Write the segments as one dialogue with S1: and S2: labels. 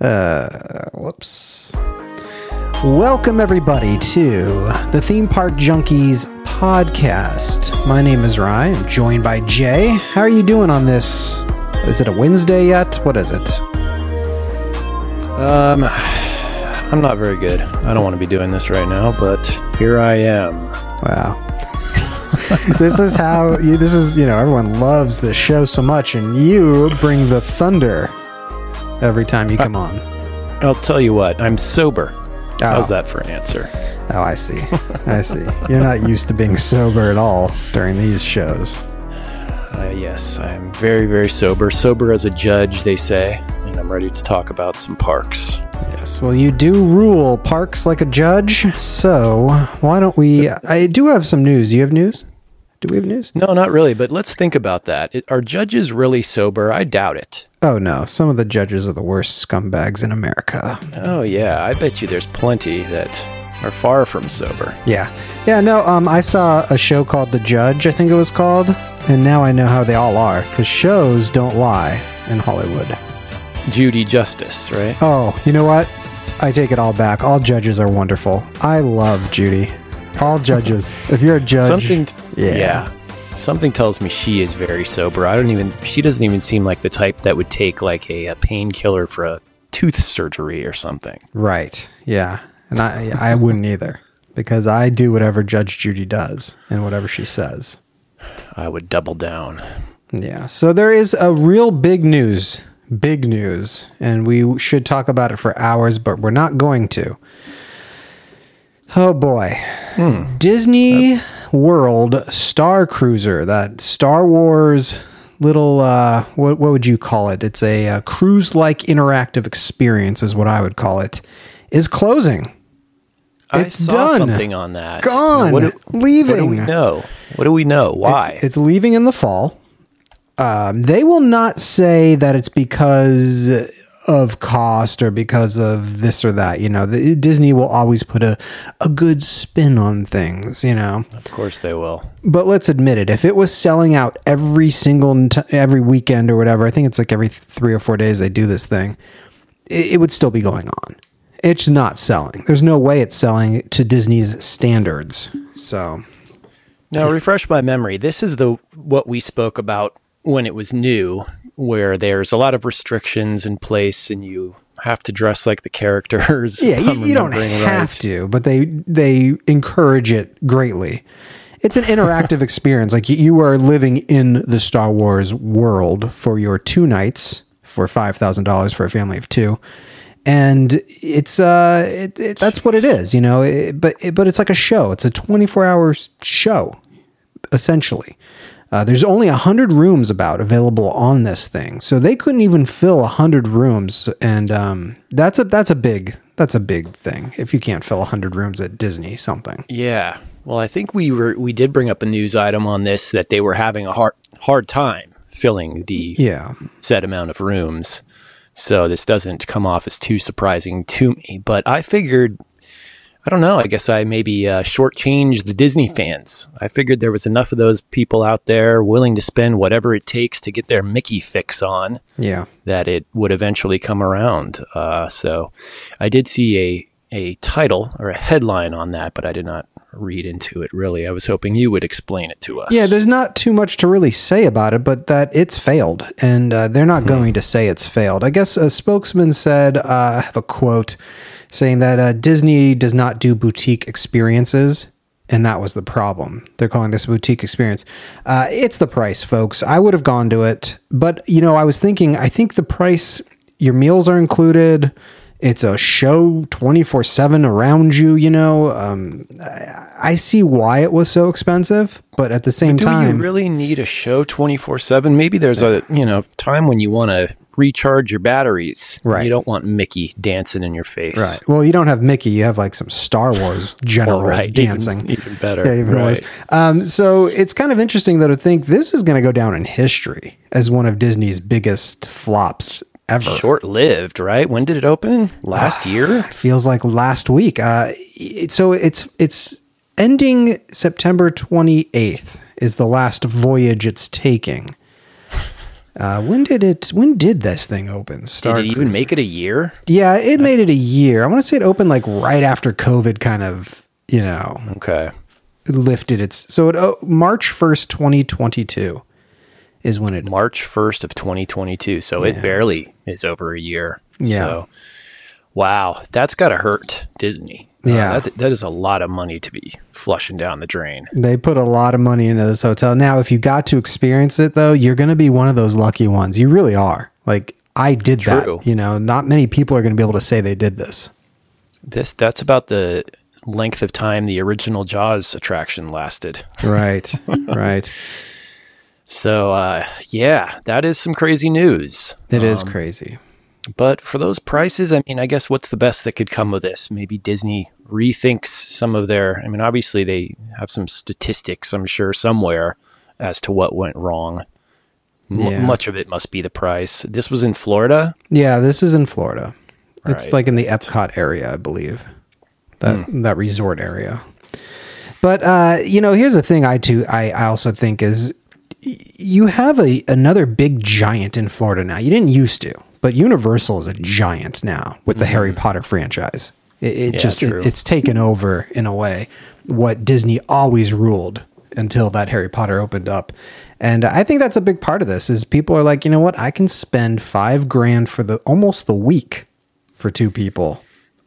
S1: Whoops. Welcome, everybody, to the Theme Park Junkies podcast. My name is Ryan. I'm joined by Jay. How are you doing on this? Is it a Wednesday yet? What is it?
S2: Um, I'm not very good. I don't want to be doing this right now, but here I am.
S1: Wow. this is how you, this is, you know, everyone loves this show so much, and you bring the thunder every time you come on.
S2: I'll tell you what, I'm sober.
S1: Oh.
S2: How's that for an answer?
S1: Oh, I see. I see. You're not used to being sober at all during these shows.
S2: Uh, yes, I'm very, very sober. Sober as a judge, they say, and I'm ready to talk about some parks.
S1: Yes, well, you do rule parks like a judge, so why don't we? I do have some news. You have news? Do we have news?
S2: No, not really, but let's think about that. It, are judges really sober? I doubt it.
S1: Oh no, some of the judges are the worst scumbags in America.
S2: Oh, yeah, I bet you there's plenty that are far from sober.
S1: Yeah, yeah. No, um, I saw a show called The Judge. I think it was called, and now I know how they all are because shows don't lie in Hollywood.
S2: Judy Justice, right?
S1: Oh, you know what? I take it all back. All judges are wonderful. I love Judy. All judges. if you're a judge,
S2: Something, t-
S1: yeah.
S2: yeah. Something tells me she is very sober. I don't even. She doesn't even seem like the type that would take like a, a painkiller for a tooth surgery or something.
S1: Right. Yeah. And I I wouldn't either because I do whatever Judge Judy does and whatever she says.
S2: I would double down.
S1: Yeah. So there is a real big news, big news, and we should talk about it for hours, but we're not going to. Oh boy. Disney World Star Cruiser, that Star Wars little uh what what would you call it? It's a, uh cruise like interactive experience is what I would call it. Is closing. It's
S2: I saw
S1: done.
S2: something on that.
S1: Gone.
S2: What do, what do we know? What do we know? Why?
S1: It's, it's leaving in the fall. Um, they will not say that it's because of cost or because of this or that. You know, the, Disney will always put a, a good spin on things, you know.
S2: of course they will.
S1: But let's admit it, if it was selling out every single t- every weekend or whatever, I think it's like every three or four days they do this thing, it, it would still be going on. It's not selling. There's no way it's selling to Disney's standards. So,
S2: Now refresh my memory. This is the what we spoke about when it was new, where there's a lot of restrictions in place, and you have to dress like the characters.
S1: Yeah, you, you don't have
S2: right.
S1: to, but they they encourage it greatly. It's an interactive experience. Like you- are living in the Star Wars world for your two nights for five thousand dollars for a family of two, and it's uh, it, it, that's what it is, you know. It, but but it's like a show. It's a twenty four hour show, essentially. Uh, there's only 100 rooms about available on this thing so they couldn't even fill 100 rooms and um, that's a that's a big that's a big thing if you can't fill 100 rooms at disney something
S2: Yeah. Well, I think we were we did bring up a news item on this that they were having a hard hard time filling the
S1: yeah
S2: set amount of rooms. So this doesn't come off as too surprising to me. But I figured, I don't know. I guess I maybe uh, shortchanged the Disney fans. I figured there was enough of those people out there willing to spend whatever it takes to get their Mickey fix on
S1: yeah
S2: that it would eventually come around. Uh, so I did see a a title or a headline on that, but I did not read into it really. I was hoping you would explain it to us.
S1: yeah there's not too much to really say about it but that it's failed and uh, they're not going to say it's failed i guess a spokesman said uh, i have a quote saying that uh, disney does not do boutique experiences and that was the problem. They're calling this a boutique experience. Uh, it's the price, folks. I would have gone to it, but you know, I was thinking. I think the price, your meals are included. It's a show twenty four seven around you. You know, um, I, I see why it was so expensive, but at the same
S2: Do
S1: time, Do
S2: you really need a show 24/7? Maybe there's a, you know, time when you want to recharge your batteries.
S1: Right.
S2: You don't want Mickey dancing in your face.
S1: right? Well, you don't have Mickey. You have like some Star Wars general
S2: Well, right.
S1: Dancing.
S2: Even, better.
S1: Yeah, even
S2: right.
S1: worse. Um, so it's kind of interesting though to think this is going to go down in history as one of Disney's biggest flops ever.
S2: Short lived, right? When did it open? Last year?
S1: It feels like last week. Uh, it, so it's it's ending September twenty eighth is the last voyage it's taking. Uh, when did it? When did this thing open? Star.
S2: Did it even make it a year?
S1: yeah, it made it a year. I want to say it opened like right after COVID, kind of. You know,
S2: Okay.
S1: lifted its. So it oh, March first, twenty twenty two, is when it.
S2: March 1st of 2022. So it barely is over a year.
S1: Yeah.
S2: So, wow. That's got to hurt Disney. Uh,
S1: Yeah.
S2: that, that is a lot of money to be flushing down the drain.
S1: They put a lot of money into this hotel. Now, if you got to experience it though, you're going to be one of those lucky ones. You really are. Like I did
S2: True.
S1: that. You know, not many people are going to be able to say they did this.
S2: This That's about the length of time the original Jaws attraction lasted.
S1: Right. right.
S2: So, uh, yeah, that is some crazy news.
S1: It is crazy.
S2: But for those prices, I mean, I guess what's the best that could come of this? Maybe Disney rethinks some of their. I mean, obviously they have some statistics, I'm sure, somewhere as to what went wrong. M- Much of it must be the price. This was in Florida.
S1: Yeah, this is in Florida. It's like in the Epcot area, I believe. That that resort area. But uh, you know, here's the thing I too I, I also think is y- you have a another big giant in Florida now. You didn't used to, but Universal is a giant now with the Harry mm-hmm. Potter franchise. It, it
S2: Yeah,
S1: just it, it's taken over in a way what Disney always ruled until that Harry Potter opened up. And I think that's a big part of this is people are like, you know what? I can spend five grand for the almost the week for two people,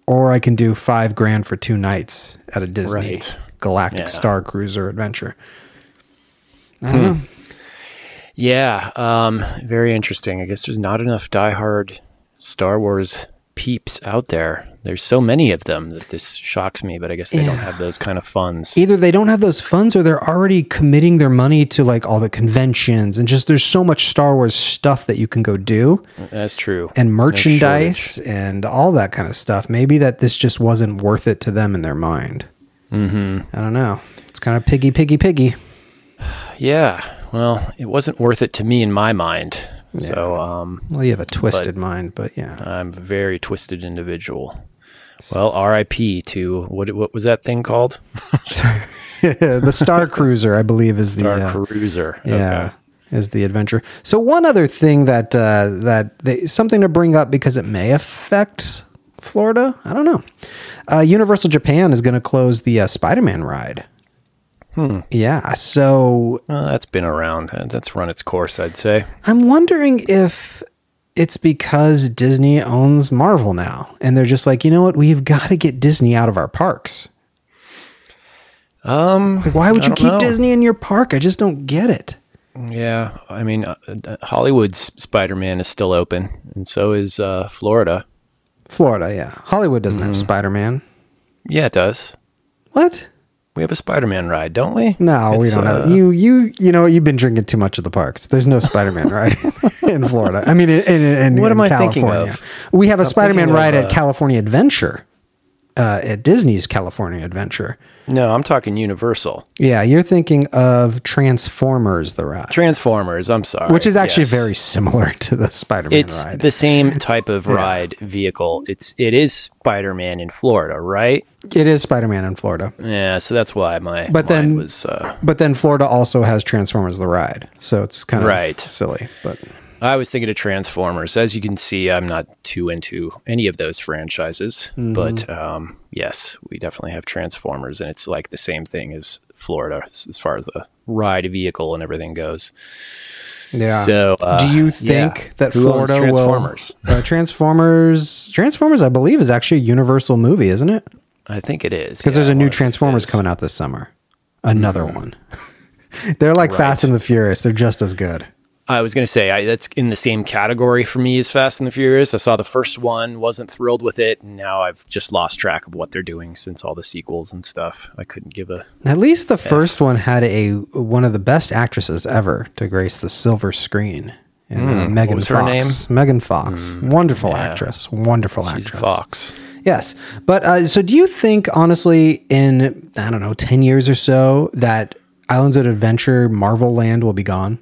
S1: or I can do five grand for two nights at a Disney
S2: Right.
S1: Galactic
S2: Yeah.
S1: Star Cruiser adventure. I don't hmm. know.
S2: Yeah, um, very interesting. I guess there's not enough diehard Star Wars peeps out there. There's so many of them that this shocks me, but I guess they don't have those kind of funds.
S1: Either they don't have those funds or they're already committing their money to like all the conventions and just there's so much Star Wars stuff that you can go do
S2: That's true.
S1: and merchandise and all that kind of stuff. Maybe that this just wasn't worth it to them in their mind. Mm-hmm. I don't know. It's kind of piggy, piggy, piggy.
S2: Yeah. Well, it wasn't worth it to me in my mind. So um,
S1: Well, you have a twisted mind, but yeah.
S2: I'm a very twisted individual. Well, R.I.P. to what? What was that thing called?
S1: the Star Cruiser, I believe, is the
S2: Star
S1: uh,
S2: Cruiser.
S1: yeah
S2: Okay.
S1: is the adventure. So one other thing that uh, that they, something to bring up because it may affect Florida. I don't know. Uh, Universal Japan is going to close the uh, Spider-Man ride.
S2: Hmm.
S1: Yeah, so
S2: Well, that's been around. Uh, That's run its course, I'd say.
S1: I'm wondering if it's because Disney owns Marvel now, and they're just like, you know what, we've got to get Disney out of our parks.
S2: Um,
S1: Like, why would you keep
S2: know.
S1: Disney in your park? I just don't get it.
S2: Yeah, I mean, uh, uh, Hollywood's Spider-Man is still open, and so is uh, Florida.
S1: Florida, yeah. Hollywood doesn't
S2: Mm-hmm.
S1: have Spider-Man.
S2: Yeah, it does.
S1: What?
S2: We have a Spider-Man ride, don't we?
S1: No, we don't have
S2: uh,
S1: you. You you know you've been drinking too much of the parks. There's no Spider-Man ride in Florida. I mean, in, in, in
S2: What
S1: in
S2: am I thinking
S1: California.
S2: of?
S1: We have a Spider-Man
S2: thinking of,
S1: ride at
S2: uh,
S1: California Adventure, uh, at Disney's California Adventure.
S2: No, I'm talking Universal
S1: Yeah, you're thinking of Transformers, the ride,
S2: Transformers. I'm sorry,
S1: which is actually
S2: yes.
S1: very similar to the Spider-Man
S2: It's
S1: ride.
S2: the same type of ride vehicle. It's it is Spider-Man in Florida, right?
S1: it is Spider-Man in Florida,
S2: Yeah, so that's why my
S1: But then-
S2: was. Uh,
S1: but then Florida also has Transformers, the ride, so it's kind of
S2: Right.
S1: silly. But
S2: I was thinking of Transformers. As you can see, I'm not too into any of those franchises,
S1: Mm-hmm.
S2: but um, yes, we definitely have Transformers, and it's like the same thing as Florida as far as the ride vehicle and everything goes.
S1: yeah.
S2: So, uh,
S1: Do you
S2: yeah.
S1: think that
S2: Who
S1: Florida
S2: Transformers?
S1: will uh, Transformers Transformers I believe is actually a Universal movie, isn't it?
S2: I think it is
S1: Because
S2: yeah,
S1: there's a new
S2: wanna say it
S1: Transformers.
S2: Mm-hmm.
S1: coming out this summer. Another one. They're like Fast and the Furious. They're just as good.
S2: I was going to say I, that's in the same category for me as Fast and the Furious. I saw the first one, wasn't thrilled with it, and now I've just lost track of what they're doing since all the sequels and stuff. I couldn't give a
S1: At least the first one had a one of the best actresses ever to grace the silver screen. And, uh, Megan
S2: Hmm. her
S1: Fox. Megan Fox. Wonderful actress. Wonderful
S2: she's
S1: actress.
S2: fox.
S1: Yes. But uh, so do you think, honestly, in, I don't know, 10 years or so, that Islands of Adventure, Marvel Land will be gone?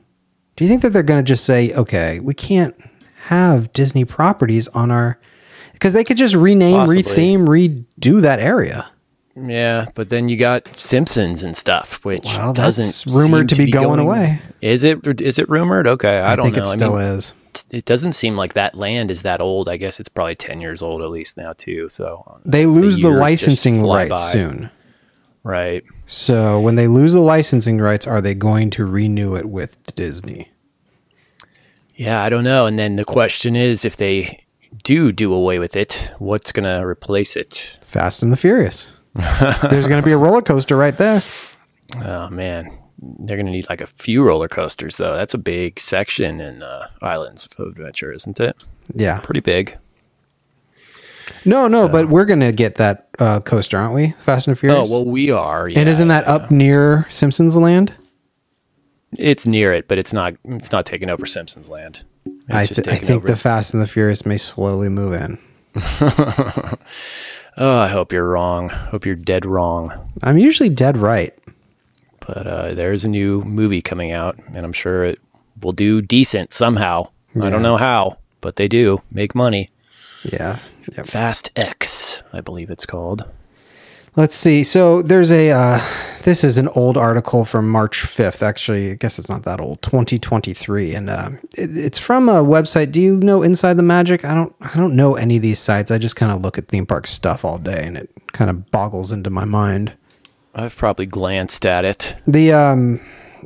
S1: Do you think that they're going to just say, okay, we can't have Disney properties on our. Because they could just rename,
S2: Possibly.
S1: retheme, redo that area.
S2: Yeah, but then you got Simpsons and stuff, which
S1: Well,
S2: doesn't
S1: rumored
S2: seem
S1: to be going away.
S2: Is it? Is it rumored? Okay, I,
S1: I,
S2: don't
S1: think
S2: know.
S1: it
S2: I
S1: still
S2: mean,
S1: is.
S2: it doesn't seem like that land is that old. I guess it's probably ten years old at least now too. So
S1: They uh, lose the
S2: just
S1: licensing rights
S2: by.
S1: soon.
S2: right,
S1: So when they lose the licensing rights, are they going to renew it with Disney?
S2: yeah, I don't know. And then the question is, if they do do away with it, what's going to replace it?
S1: Fast and the Furious. There's going to be a roller coaster right there.
S2: Oh man, they're going to need like a few roller coasters though. That's a big section in uh, Islands of Adventure, isn't it?
S1: Yeah.
S2: Pretty big.
S1: No, no,
S2: So-
S1: but we're going to get that uh, coaster, aren't we? Fast and Furious.
S2: Oh well, we are.
S1: and isn't that up near Simpsons Land?
S2: It's near it, but it's not. It's not taking over Simpsons Land. It's
S1: I,
S2: just
S1: th- I think the Fast and the Furious may slowly move in.
S2: oh, I hope you're wrong. Hope you're dead wrong.
S1: I'm usually dead right.
S2: But uh, there's a new movie coming out, and I'm sure it will do decent somehow. I don't know how, but they do make money.
S1: Yeah. Yep.
S2: Fast X, I believe it's called.
S1: Let's see. So there's a. Uh, this is an old article from March 5th. Actually, I guess it's not that old. 2023, and uh, it, it's from a website. Do you know Inside the Magic? I don't. I don't know any of these sites. I just kind of look at theme park stuff all day, and it kind of boggles into my mind.
S2: I've probably glanced at it.
S1: The um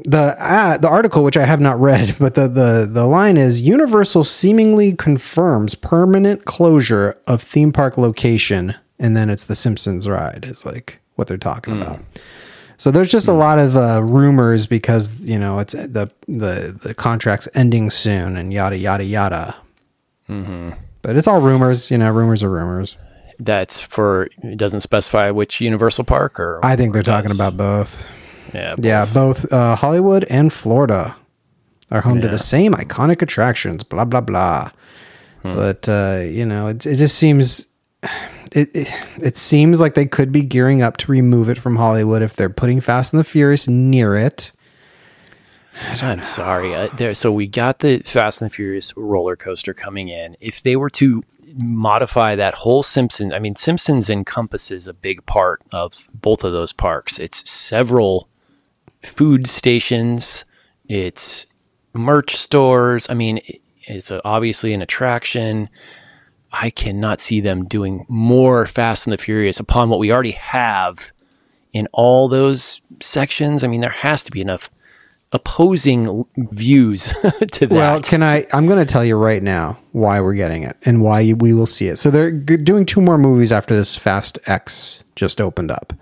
S1: the uh, the article which I have not read, but the the the line is Universal seemingly confirms permanent closure of theme park location, and then it's the Simpsons ride is like what they're talking about. So there's just a lot of uh, rumors because you know it's the the the contract's ending soon and yada yada yada. But it's all rumors, you know. Rumors are rumors.
S2: That's for. It doesn't specify which Universal Park or.
S1: I think they're
S2: or
S1: talking about both.
S2: Yeah.
S1: Yeah, both uh, Hollywood and Florida are home to the same iconic attractions. Blah blah blah. But uh, you know, it, it just seems it, it it seems like they could be gearing up to remove it from Hollywood if they're putting Fast and the Furious near it.
S2: I'm sorry. Uh, there, so we got the Fast and the Furious roller coaster coming in. If they were to modify that whole Simpsons, I mean, Simpsons encompasses a big part of both of those parks. It's several food stations. It's merch stores. I mean, it's obviously an attraction. I cannot see them doing more Fast and the Furious upon what we already have in all those sections. I mean, there has to be enough opposing views to that.
S1: Well, can I? I'm going to tell you right now why we're getting it and why we will see it. So they're doing two more movies after this Fast X just opened up.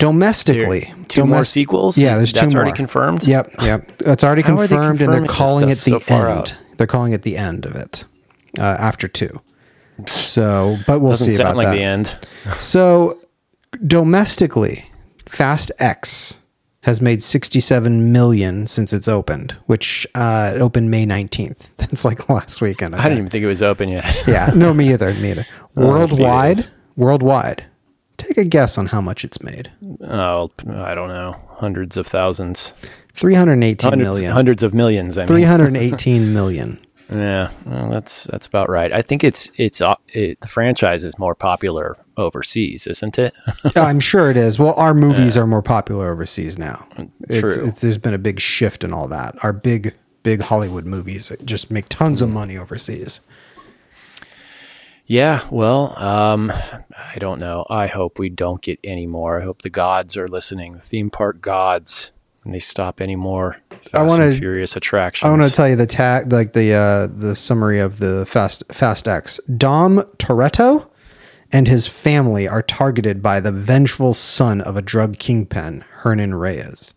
S1: Domestically,
S2: two more sequels.
S1: Yeah, there's
S2: That's
S1: two more.
S2: already confirmed?
S1: Yep, yep. It's already
S2: How are they
S1: confirmed, and they're
S2: confirming
S1: calling it the
S2: so far
S1: end.
S2: out?
S1: They're calling it the end of it uh, after two. So, but we'll
S2: Doesn't
S1: see
S2: sound
S1: about
S2: like
S1: that.
S2: the end.
S1: So, domestically, Fast X has made 67 million since it's opened, which uh, it opened May 19th. That's like last weekend.
S2: I didn't even think it was open yet.
S1: yeah, no, me either. Me either.
S2: Oh,
S1: Worldwide, worldwide. Take a guess on how much it's made.
S2: oh, I don't know. Hundreds of thousands.
S1: 318
S2: Hundreds,
S1: million.
S2: hundreds of millions. I mean,
S1: 318 million.
S2: yeah, well, that's that's about right. I think it's it's uh, it, the franchise is more popular overseas, isn't it?
S1: I'm sure it is. Well, our movies are more popular overseas now. It's,
S2: True.
S1: It's, there's been a big shift in all that. Our big, big Hollywood movies just make tons of money overseas.
S2: Yeah, well, um, I don't know. I hope we don't get any more. I hope the gods are listening, the theme park gods, and they stop any more Fast
S1: wanna-
S2: and Furious attractions.
S1: I want to tell you the tag, like the uh, the summary of the Fast Fast X. Dom Toretto and his family are targeted by the vengeful son of a drug kingpin, Hernan Reyes.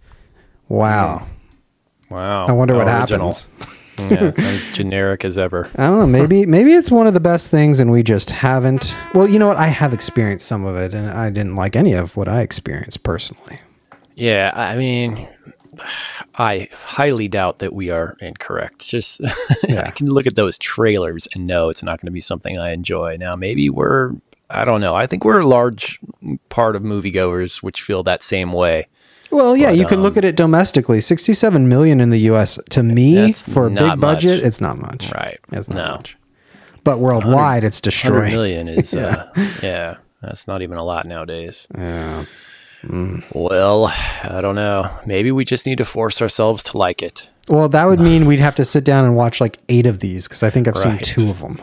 S1: Wow.
S2: wow.
S1: I wonder what
S2: Original.
S1: happens.
S2: yeah, sounds generic as ever.
S1: I don't know. Maybe maybe it's one of the best things, and we just haven't. Well, you know what? I have experienced some of it, and I didn't like any of what I experienced personally.
S2: Yeah, I mean, I highly doubt that we are incorrect. Just yeah. I can look at those trailers and know it's not going to be something I enjoy. Now, maybe we're I don't know. I think we're a large part of moviegoers which feel that same way.
S1: Well, yeah,
S2: But,
S1: you can look
S2: um,
S1: at it domestically. Sixty-seven million in the U.S. To me, for a big budget, it's not much.
S2: Right.
S1: It's not
S2: No.
S1: much. But worldwide, it's
S2: 100
S1: destroying.
S2: million is uh, yeah. That's not even a lot nowadays.
S1: Yeah.
S2: Well, I don't know. Maybe we just need to force ourselves to like it.
S1: Well, that would mean we'd have to sit down and watch like eight of these because I think I've seen two of them.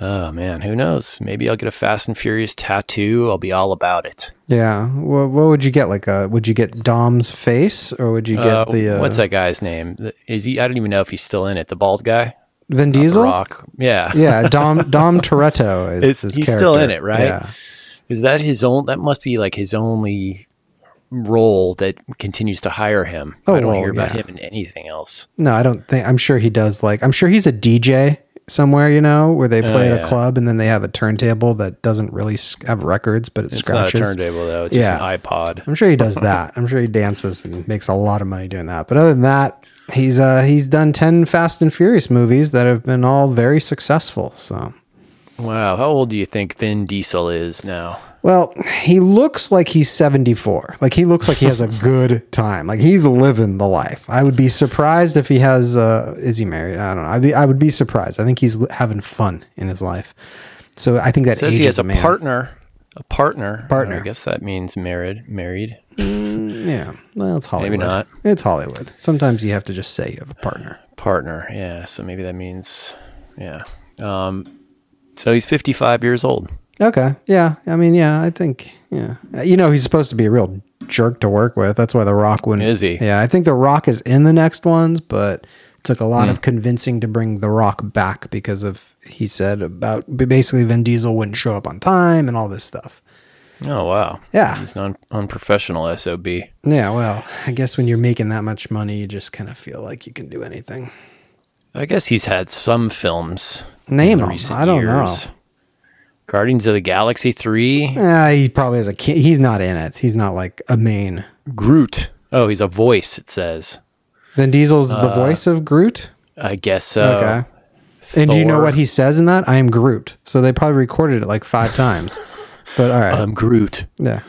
S2: Oh man, who knows? Maybe I'll get a Fast and Furious tattoo. I'll be all about it.
S1: Yeah. What, what would you get? Like, a, would you get Dom's face or would you get
S2: Uh,
S1: the uh,
S2: what's that guy's name? Is he? I don't even know if he's still in it. The bald guy,
S1: Vin Diesel?
S2: Rock. Yeah,
S1: Yeah, Dom Dom Toretto is
S2: he's still in it, right?
S1: Yeah.
S2: Is that his own? That must be like his only role that continues to hire him.
S1: Oh,
S2: I don't
S1: well,
S2: hear about
S1: yeah.
S2: him in anything else.
S1: No, I don't think. I'm sure he does. Like, I'm sure he's a DJ somewhere. You know, where they play at
S2: yeah.
S1: a club and then they have a turntable that doesn't really s- have records, but it
S2: It's
S1: scratches.
S2: not a turntable though. It's
S1: Yeah.
S2: just an iPod.
S1: I'm sure he does that. I'm sure he dances and makes a lot of money doing that. But other than that, he's uh he's done ten Fast and Furious movies that have been all very successful. So,
S2: Wow, how old do you think Vin Diesel is now?
S1: well, he looks like he's 74. Like he looks like he has a good time. Like he's living the life. I would be surprised if he has. uh Is he married? I don't know. I'd be, I would be surprised. I think he's having fun in his life. So I think that
S2: Says he has
S1: a
S2: a partner. A partner.
S1: Partner.
S2: I guess that means married. Married.
S1: Yeah. Well, it's Hollywood.
S2: Maybe not.
S1: It's Hollywood. Sometimes you have to just say you have a partner.
S2: Partner. Yeah. So maybe that means. Yeah. Um. So he's 55 years old.
S1: Okay. Yeah. I mean, yeah, I think, yeah. You know, he's supposed to be a real jerk to work with. That's why The Rock wouldn't.
S2: Is he?
S1: Yeah. I think The Rock is in the next ones, but it took a lot hmm. of convincing to bring The Rock back because of, he said about basically Vin Diesel wouldn't show up on time and all this stuff.
S2: Oh wow.
S1: Yeah.
S2: He's an un- unprofessional sob.
S1: Yeah. Well, I guess when you're making that much money, you just kind of feel like you can do anything.
S2: I guess he's had some films.
S1: Name them. I don't
S2: years. Guardians of the Galaxy 3.
S1: know. Yeah. He probably has a kid. He's not in it. He's not like a main.
S2: Groot. Oh, he's a voice, it says.
S1: Vin Diesel's
S2: Uh,
S1: the voice of Groot.
S2: I guess so.
S1: Okay. And do you know what he says in that? I am Groot. So they probably recorded it like five times. But all right.
S2: I'm Groot.
S1: yeah.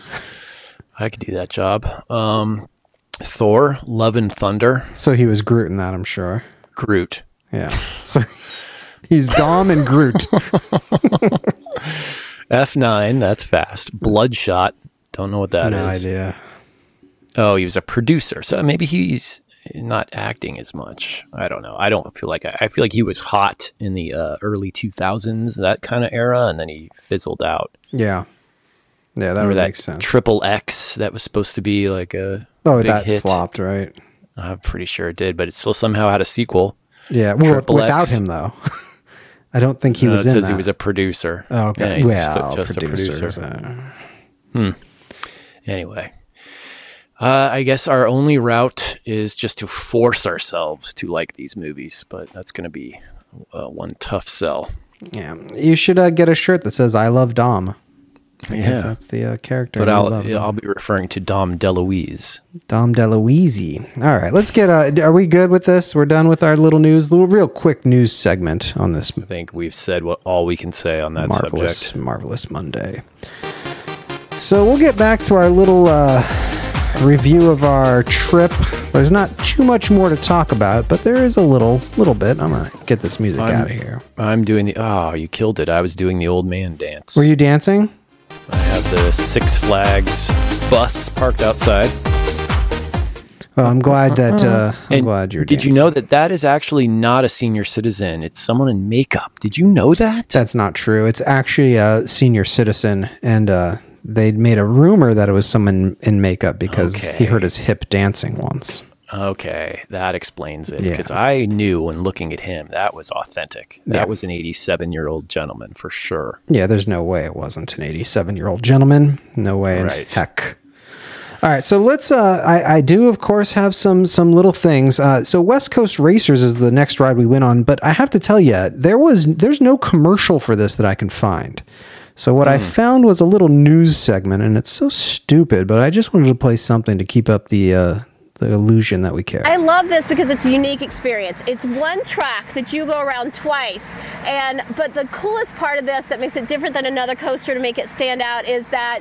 S2: I could do that job. Um, Thor, Love and Thunder,
S1: So he was Groot in that, I'm sure.
S2: Groot.
S1: Yeah. So he's Dom and Groot.
S2: F9, that's fast. Bloodshot, don't know what that is.
S1: no idea.
S2: Oh, he was a producer. So maybe he's not acting as much. I don't know. I don't feel like I, I feel like he was hot in the uh, early 2000s, that kind of era, and then he fizzled out.
S1: Yeah. Yeah, that
S2: Remember
S1: would make sense.
S2: Triple X that was supposed to be like a
S1: oh,
S2: big
S1: that
S2: hit?
S1: flopped, right?
S2: I'm pretty sure it did, but it still somehow had a sequel.
S1: Yeah. Well,
S2: Triple
S1: without
S2: X.
S1: him though. I don't think he
S2: No,
S1: was
S2: it
S1: in
S2: says
S1: that.
S2: he was a producer.
S1: oh, okay.
S2: Yeah, he's just a-
S1: well,
S2: just a
S1: producers.
S2: producer.
S1: uh,
S2: Anyway, uh, I guess our only route is just to force ourselves to like these movies, but that's going to be uh, one tough sell.
S1: yeah. You should uh, get a shirt that says "I love Dom." I guess
S2: Yeah.
S1: that's the uh, character.
S2: But I'll
S1: love
S2: I'll be referring to Dom DeLuise.
S1: Dom DeLuise. All right, let's get. Uh, are we good with this? We're done with our little news, little real quick news segment on this
S2: I think we've said what all we can say on that
S1: marvelous,
S2: subject.
S1: marvelous Monday. So we'll get back to our little uh, review of our trip. There's not too much more to talk about, but there is a little, little bit. I'm gonna get this music
S2: I'm-
S1: out of here.
S2: I'm doing the oh, you killed it. I was doing the old man dance.
S1: Were you dancing?
S2: I have the Six Flags bus parked outside.
S1: Well, I'm glad that. Uh, I'm
S2: And
S1: glad you're.
S2: Did you know that that is actually not a senior citizen? It's someone in makeup. Did you know that?
S1: That's not true. It's actually a senior citizen, and uh, they made a rumor that it was someone in makeup because he heard his hip dancing once.
S2: Okay, that explains it.
S1: Yeah.
S2: Because I knew when looking at him, that was authentic. That
S1: Yeah.
S2: was an 87 year old gentleman for sure.
S1: Yeah, there's no way it wasn't an 87 year old gentleman. No way
S2: Right.
S1: heck. All right, so let's. Uh, I, I do, of course, have some some little things. Uh, so West Coast Racers is the next ride we went on, but I have to tell you, there was there's no commercial for this that I can find. So what I found was a little news segment, and it's so stupid, but I just wanted to play something to keep up the uh, the illusion that we care.
S3: I love this because it's a unique experience. It's one track that you go around twice. And but the coolest part of this that makes it different than another coaster to make it stand out is that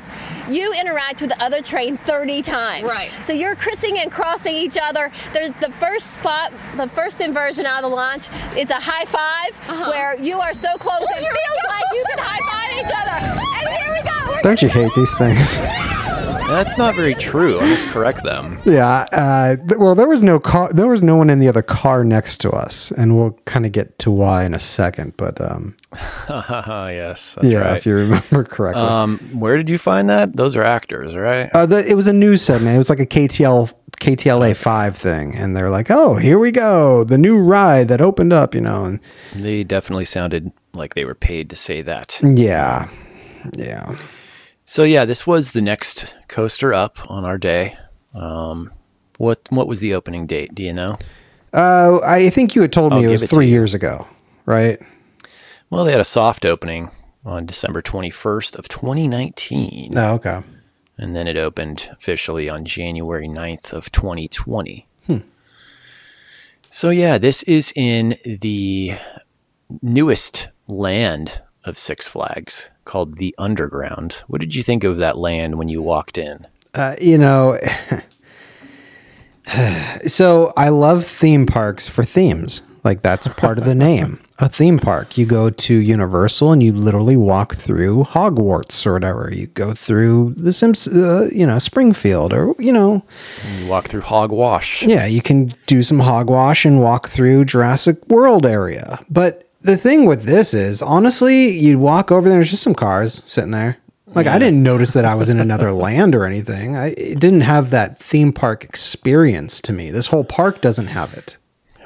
S3: you interact with the other train 30 times.
S4: Right.
S3: So you're crossing and crossing each other. There's the first spot, the first inversion out of the launch, it's a high 5 where you are so close it feels like you can high five each other. And Here we go. We're
S1: Don't you hate these things?
S2: That's not very true. I must correct them.
S1: yeah. Uh, th- well, there was no car. There was no one in the other car next to us, and we'll kind of get to why in a second. But um,
S2: yes, that's
S1: yeah,
S2: right.
S1: if you remember correctly,
S2: Um, where did you find that? Those are actors, right?
S1: uh, the, it was a news segment. It was like a KTL KTLA five thing, and they're like, "Oh, here we go, the new ride that opened up," you know, and
S2: They definitely sounded like they were paid to say that.
S1: yeah, yeah.
S2: So yeah, this was the next coaster up on our day. Um, what what was the opening date? Do you know?
S1: Uh, I think you had told me
S2: I'll
S1: it was
S2: it
S1: three years ago, right?
S2: Well, they had a soft opening on December 21st of 2019,
S1: No, okay.
S2: and then it opened officially on January 9th of 2020. So yeah, this is in the newest land of Six Flags called the Underground. What did you think of that land when you walked in?
S1: Uh, you know, so I love theme parks for themes. Like that's part of the name. A theme park. You go to Universal and you literally walk through Hogwarts or whatever. You go through the Sims, uh, you know, Springfield or you know,
S2: You walk through Hogwash.
S1: yeah, you can do some hogwash and walk through Jurassic World area. But the thing with this is, honestly, you'd walk over there, there's just some cars sitting there. Like I didn't notice that I was in another land or anything. I it didn't have that theme park experience to me. This whole park doesn't have it.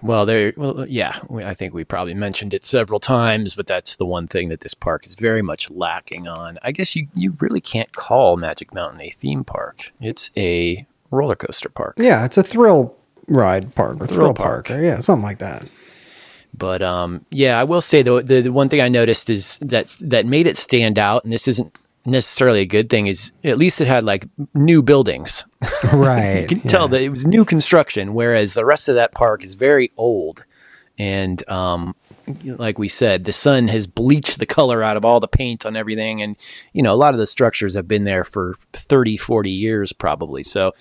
S2: Well, there. Well, yeah. we- I think we probably mentioned it several times, but that's the one thing that this park is very much lacking on. I guess you you really can't call Magic Mountain a theme park. It's a roller coaster park.
S1: Yeah, it's a thrill ride park or thrill,
S2: Thrill
S1: park.
S2: park.
S1: or yeah, something like that.
S2: But um, yeah, I will say though the, the one thing I noticed is that that made it stand out, and this isn't necessarily a good thing. Is at least it had like new buildings.
S1: Right.
S2: You can tell that it was new construction, whereas the rest of that park is very old. And um, like we said, the sun has bleached the color out of all the paint on everything. And, you know, a lot of the structures have been there for 30, 40 years probably. So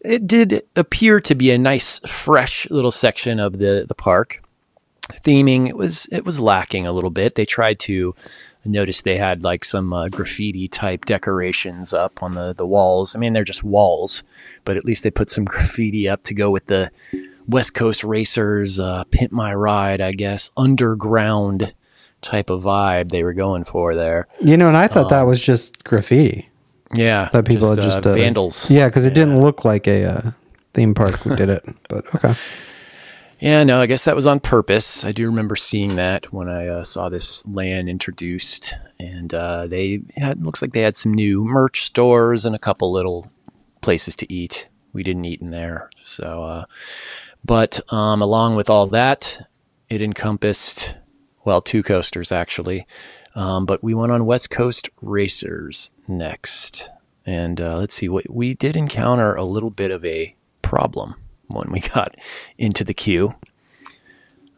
S2: it did appear to be a nice, fresh little section of the, the park. Theming it was it was lacking a little bit. They tried to notice they had like some uh, graffiti type decorations up on the the walls. I mean, they're just walls, but at least they put some graffiti up to go with the West Coast Racers uh, "Pimp My Ride," I guess, underground type of vibe they were going for there.
S1: You know, and I thought that was just graffiti.
S2: Yeah,
S1: That people
S2: just,
S1: had just
S2: uh,
S1: uh,
S2: vandals.
S1: Yeah, because it didn't look like a uh, theme park who did it. But okay.
S2: Yeah, no, I guess that was on purpose. I do remember seeing that when I uh, saw this land introduced, and uh, they had looks like they had some new merch stores and a couple little places to eat. We didn't eat in there, so. Uh, but um, along with all that, it encompassed well two coasters actually. Um, but we went on West Coast Racers next, and uh, let's see what we did encounter a little bit of a problem when we got into the queue.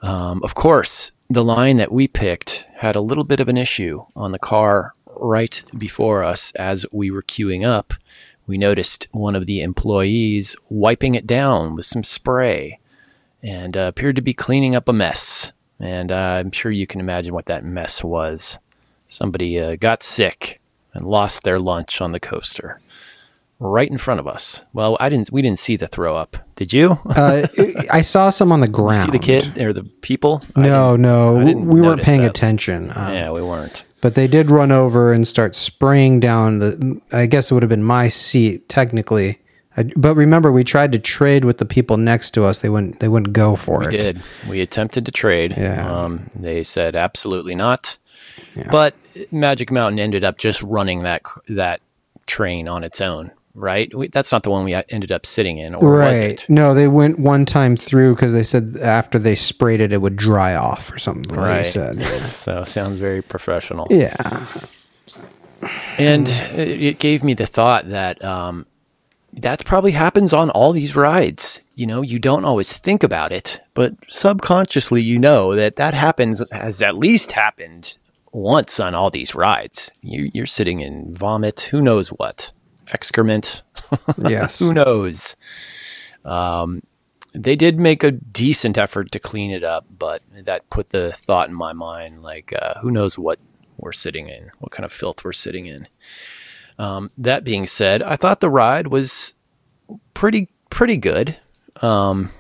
S2: Um, of course, the line that we picked had a little bit of an issue on the car right before us as we were queuing up. We noticed one of the employees wiping it down with some spray and uh, appeared to be cleaning up a mess. And uh, I'm sure you can imagine what that mess was. Somebody uh, got sick and lost their lunch on the coaster right in front of us. Well, I didn't. We didn't see the throw up. Did you?
S1: Uh, I saw some on the ground.
S2: see the kid or the people?
S1: No, no, we weren't paying
S2: that.
S1: attention. Um,
S2: Yeah, we weren't.
S1: But they did run over and start spraying down the. I guess it would have been my seat technically. I, but remember, we tried to trade with the people next to us. They wouldn't. They wouldn't go for
S2: We
S1: it.
S2: We did. We attempted to trade.
S1: Yeah.
S2: Um, they said absolutely not. But Magic Mountain ended up just running that that train on its own, right? We, that's not the one we ended up sitting in, or was
S1: Right.
S2: it?
S1: No, they went one time through because they said after they sprayed it, it would dry off or something.
S2: Right. So sounds very professional.
S1: Yeah.
S2: And it it gave me the thought that um, that probably happens on all these rides. You know, you don't always think about it, but subconsciously you know that that happens, has at least happened once on all these rides. You, you're sitting in vomit, who knows what, excrement,
S1: Yes.
S2: who knows. Um, they did make a decent effort to clean it up, but that put the thought in my mind, like, uh, who knows what we're sitting in, what kind of filth we're sitting in. Um, that being said, I thought the ride was pretty pretty good. Um,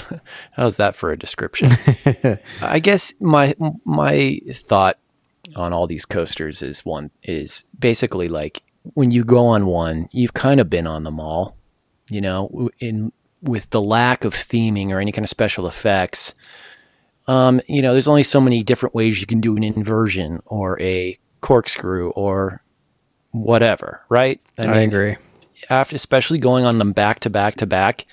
S2: how's that for a description? I guess my my thought on all these coasters is one is basically like when you go on one, you've kind of been on them all. You know, in with the lack of theming or any kind of special effects, um, you know, there's only so many different ways you can do an inversion or a corkscrew or whatever, right?
S1: I, mean, agree.
S2: After, especially going on them back to back to back,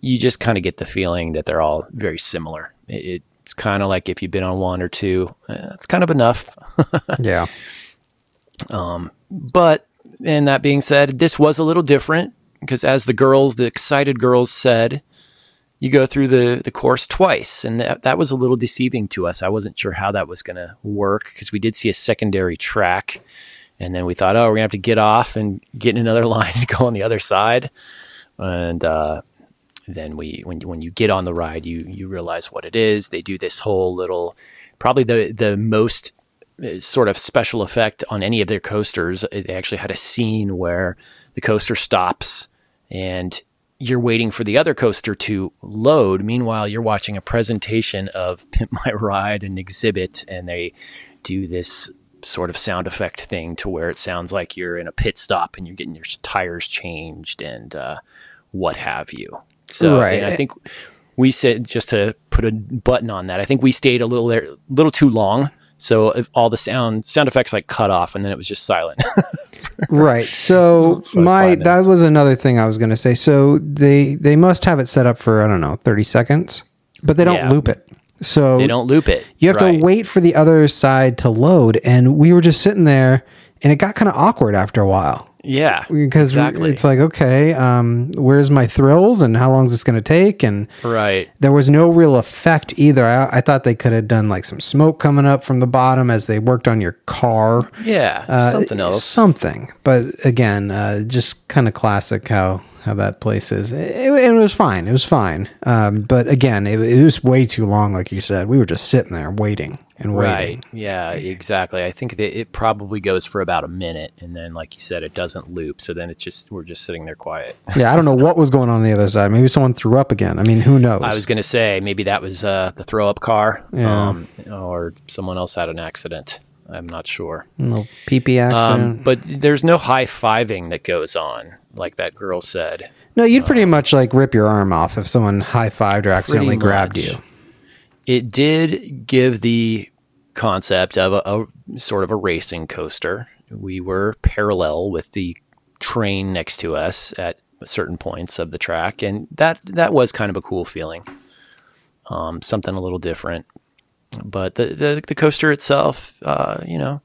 S2: you just kind of get the feeling that they're all very similar. It, it's kind of like if you've been on one or two, eh, it's kind of enough.
S1: yeah.
S2: Um, but, and that being said, this was a little different because as the girls, the excited girls said, you go through the, the course twice. And that, that was a little deceiving to us. I wasn't sure how that was going to work because we did see a secondary track. And then we thought, oh, we're going to have to get off and get in another line and go on the other side. And uh, then we, when, when you get on the ride, you, you realize what it is. They do this whole little, probably the, the most sort of special effect on any of their coasters. They actually had a scene where the coaster stops and you're waiting for the other coaster to load. Meanwhile, you're watching a presentation of Pimp My Ride and exhibit, and they do this sort of sound effect thing to where it sounds like you're in a pit stop and you're getting your tires changed and uh, what have you. So, right. I think we said just to put a button on that. I think we stayed a little there, little too long. So if all the sound sound effects like cut off, and then it was just silent.
S1: right. So my that was another thing I was going to say. So they they must have it set up for I don't know thirty seconds, but they don't yeah. loop it. So
S2: they don't loop it.
S1: You have right. to wait for the other side to load, and we were just sitting there, and it got kind of awkward after a while.
S2: Yeah,
S1: because exactly. it's like, okay, um, where's my thrills, and how long is this going to take? And
S2: right,
S1: there was no real effect either. I, I, thought they could have done like some smoke coming up from the bottom as they worked on your car.
S2: Yeah, uh, something else,
S1: something. But again, uh, just kind of classic how how that place is. It, it, was fine. It was fine. Um, but again, it, it was way too long. Like you said, we were just sitting there waiting and waiting.
S2: Right. Yeah, exactly. I think that it probably goes for about a minute, and then, like you said, it doesn't loop. So then it's just we're just sitting there quiet.
S1: yeah, I don't know what was going on, on the other side. Maybe someone threw up again. I mean, who knows?
S2: I was going to say maybe that was uh, the throw up car, yeah. um, or someone else had an accident. I'm not sure.
S1: No pee pee accident.
S2: Um, but there's no high fiving that goes on, like that girl said.
S1: No, you'd pretty um, much like rip your arm off if someone high fived or accidentally grabbed you
S2: it did give the concept of a, a, sort of a racing coaster. We were parallel with the train next to us at certain points of the track, and that that was kind of a cool feeling. Um, something a little different, but the the, the coaster itself, uh, you know,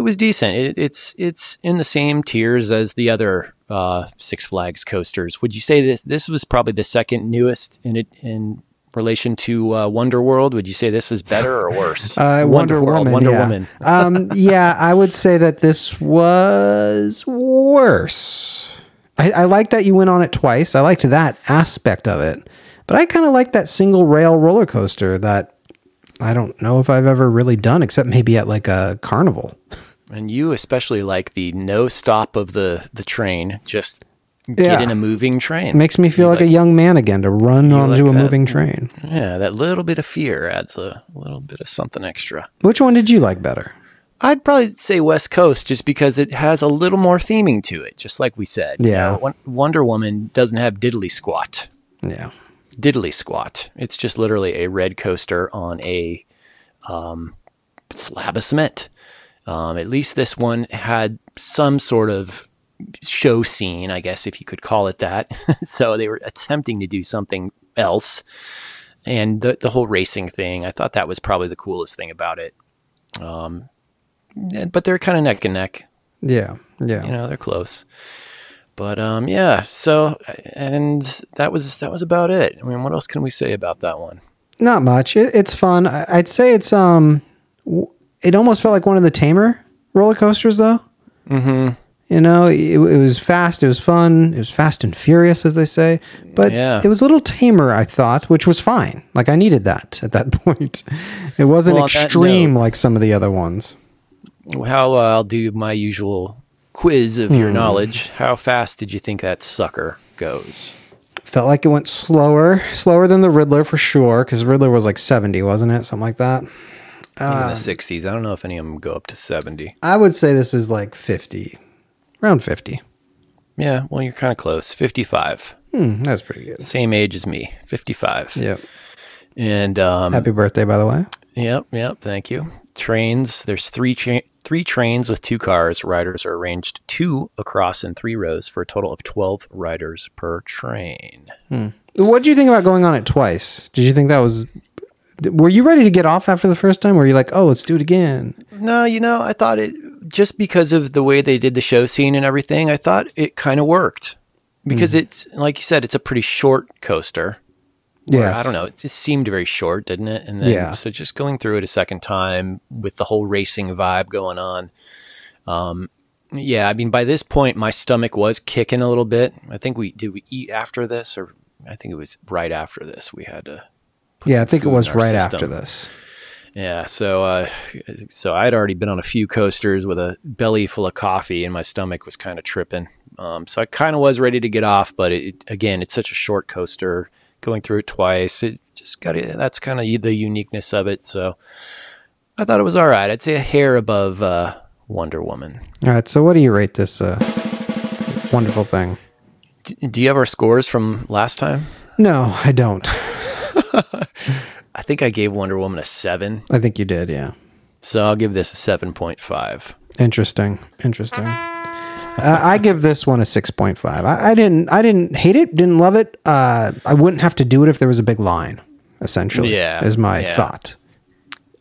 S2: it was decent. It, it's it's in the same tiers as the other uh, Six Flags coasters. Would you say that this was probably the second newest in it in relation to uh, Wonder World? Would you say this is better or worse?
S1: Uh, Wonder, Wonder World, Woman. Wonder yeah. Woman. um, yeah, I would say that this was worse. I, I like that you went on it twice. I liked that aspect of it, but I kind of like that single rail roller coaster that I don't know if I've ever really done, except maybe at like a carnival.
S2: And you especially like the no stop of the the train, just get in a moving train. It
S1: makes me feel like, like, a young man again to run onto like a that, moving train.
S2: Yeah, that little bit of fear adds a little bit of something extra.
S1: Which one did you like better?
S2: I'd probably say West Coast just because it has a little more theming to it, just like we said.
S1: Yeah. You
S2: know, Wonder Woman doesn't have diddly squat.
S1: Yeah.
S2: Diddly squat. It's just literally a red coaster on a um, slab of cement. Um, at least this one had some sort of show scene, I guess, if you could call it that. so they were attempting to do something else. And the, the whole racing thing, I thought that was probably the coolest thing about it. Um, but they're kind of neck and neck.
S1: Yeah. Yeah.
S2: You know, they're close. But um, yeah. So, and that was that was about it. I mean, what else can we say about that one?
S1: Not much. It, it's fun. I'd say it's um, it almost felt like one of the tamer roller coasters, though.
S2: Mm-hmm.
S1: You know, it, it, was fast. It was fun. It was fast and furious, as they say. But yeah. it was a little tamer, I thought, which was fine. Like I needed that at that point. It wasn't well, extreme like some of the other ones.
S2: how uh, I'll do my usual quiz of
S1: Hmm.
S2: your knowledge. How fast did you think that sucker goes?
S1: Felt like it went slower, slower than the Riddler for sure, because Riddler was like 70, wasn't it? Something like that. Uh,
S2: in the sixties. I don't know if any of them go up to seventy.
S1: I would say this is like 50, around 50.
S2: Yeah, well, you're kind of close. Fifty-five,
S1: Hmm, that's pretty good.
S2: same age as me. Fifty-five.
S1: Yep.
S2: And um,
S1: Happy birthday, by the way.
S2: Yep, yep. Thank you. Trains. There's three cha- three trains with two cars. Riders are arranged two across in three rows for a total of twelve riders per train.
S1: What do you think about going on it twice? Did you think that was. Were you ready to get off after the first time? Or were you like, oh, let's do it again?
S2: No, you know, I thought it just because of the way they did the show scene and everything. I thought it kind of worked because it's like you said, it's a pretty short coaster.
S1: Yeah,
S2: I don't know. It just seemed very short, didn't it? And then
S1: Yeah.
S2: so just going through it a second time with the whole racing vibe going on. Um, yeah, I mean, by this point, my stomach was kicking a little bit. I think we did we eat after this, or I think it was right after this. We had to.
S1: Yeah, I think it was right
S2: system.
S1: after this.
S2: Yeah, so uh, so I'd already been on a few coasters with a belly full of coffee, and my stomach was kind of tripping. Um, so I kind of was ready to get off, but it, again, it's such a short coaster. Going through it twice, it just got it. That's kind of the uniqueness of it. So I thought it was all right. I'd say a hair above uh, Wonder Woman.
S1: All right. So, what do you rate this uh, wonderful thing?
S2: D- do you have our scores from last time?
S1: No, I don't.
S2: I think I gave Wonder Woman a seven,
S1: I think you did. Yeah.
S2: so I'll give this a seven point five.
S1: Interesting. Interesting. Uh, I give this one a six point five. I, I didn't. I didn't hate it. Didn't love it. Uh, I wouldn't have to do it if there was a big line. Essentially,
S2: Yeah,
S1: is my
S2: yeah.
S1: thought.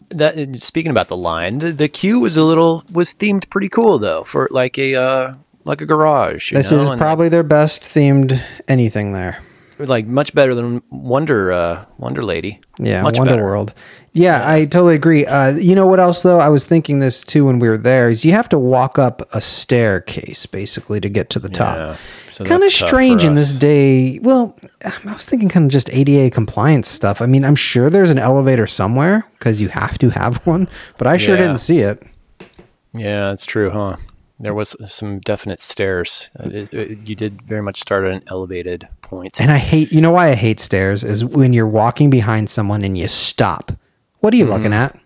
S2: that speaking about the line, the, the queue was a little was themed pretty cool though for like a uh, like a garage. you
S1: This
S2: know,
S1: is
S2: and,
S1: probably their best themed anything there.
S2: Like much better than Wonder uh, Wonder Lady.
S1: Yeah,
S2: much
S1: Wonder
S2: better.
S1: World. Yeah, I totally agree. Uh, you know what else though? I was thinking this too when we were there. Is you have to walk up a staircase basically to get to the top.
S2: Yeah, so
S1: kind of strange in this day. Well, I was thinking kind of just ADA compliance stuff. I mean, I'm sure there's an elevator somewhere because you have to have one, but I sure
S2: Yeah.
S1: didn't see it.
S2: Yeah, that's true, huh? There was some definite stairs. Uh, it- it- you did very much start at an elevated point.
S1: And I hate, you know why I hate stairs is when you're walking behind someone and you stop. What are you
S2: Mm-hmm.
S1: looking at?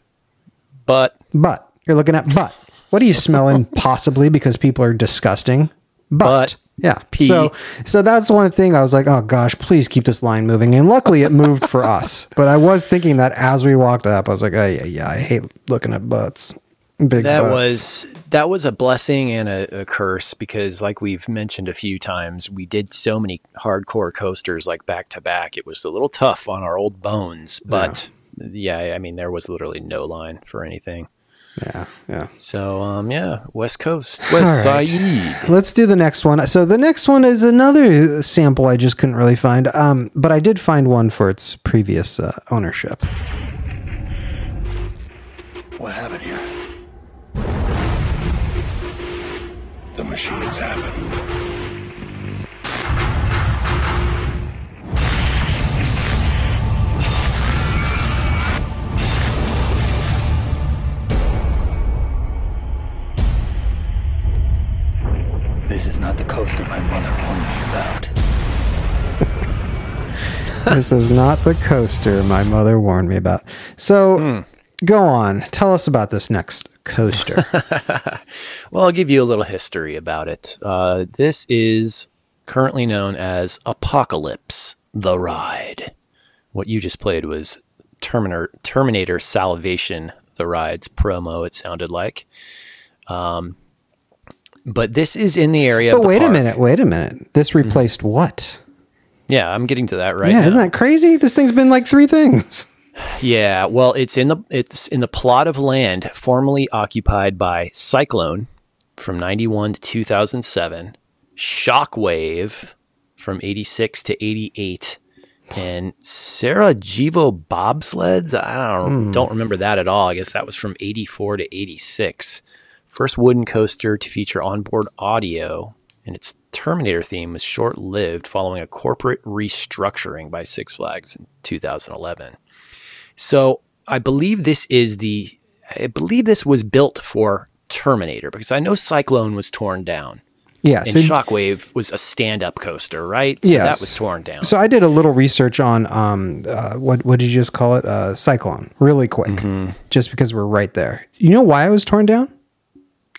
S2: But
S1: Butt. You're looking at butt. What are you smelling? Possibly because people are disgusting. Butt.
S2: Butt.
S1: Yeah.
S2: Pee.
S1: So, so that's one thing I was like, oh gosh, please keep this line moving. And luckily, it moved for us. But I was thinking that as we walked up, I was like, oh yeah, yeah, I hate looking at butts. Big
S2: that
S1: butts.
S2: was that was a blessing and a, a curse because like we've mentioned a few times we did so many hardcore coasters like back to back it was a little tough on our old bones but yeah, i mean there was literally no line for anything
S1: yeah, yeah.
S2: so um yeah west coast west
S1: All right.
S2: side
S1: Let's do the next one. So the next one is another sample I just couldn't really find, um, but I did find one for its previous uh, ownership.
S4: What happened here? Machines happened. This is not the coaster my mother warned me about.
S1: this is not the coaster my mother warned me about. So hmm. go on. Tell us about this next coaster.
S2: well i'll give you a little history about it uh this is currently known as apocalypse the ride what you just played was terminator terminator salvation the ride's promo it sounded like um but this is in the area
S1: but
S2: of the
S1: wait a minute. Wait a minute. This replaced what?
S2: yeah i'm getting to that right
S1: yeah,
S2: now.
S1: isn't that crazy? This thing's been like three things.
S2: Yeah, well, it's in the it's in the plot of land formerly occupied by Cyclone from 91 to 2007, Shockwave from 86 to 88, and Sarajevo bobsleds. I don't hmm. don't remember that at all. I guess that was from 84 to 86. First wooden coaster to feature onboard audio, and its Terminator theme was short lived following a corporate restructuring by Six Flags in 2011. So I believe this is the, I believe this was built for Terminator? Because I know Cyclone was torn down.
S1: Yeah.
S2: And
S1: so-
S2: Shockwave was a stand-up coaster, right? So
S1: Yes.
S2: that was torn down.
S1: So I did a little research on um, uh, what what did you just call it? Uh, Cyclone, really quick,
S2: Mm-hmm.
S1: just because we're right there. You know why it was torn down?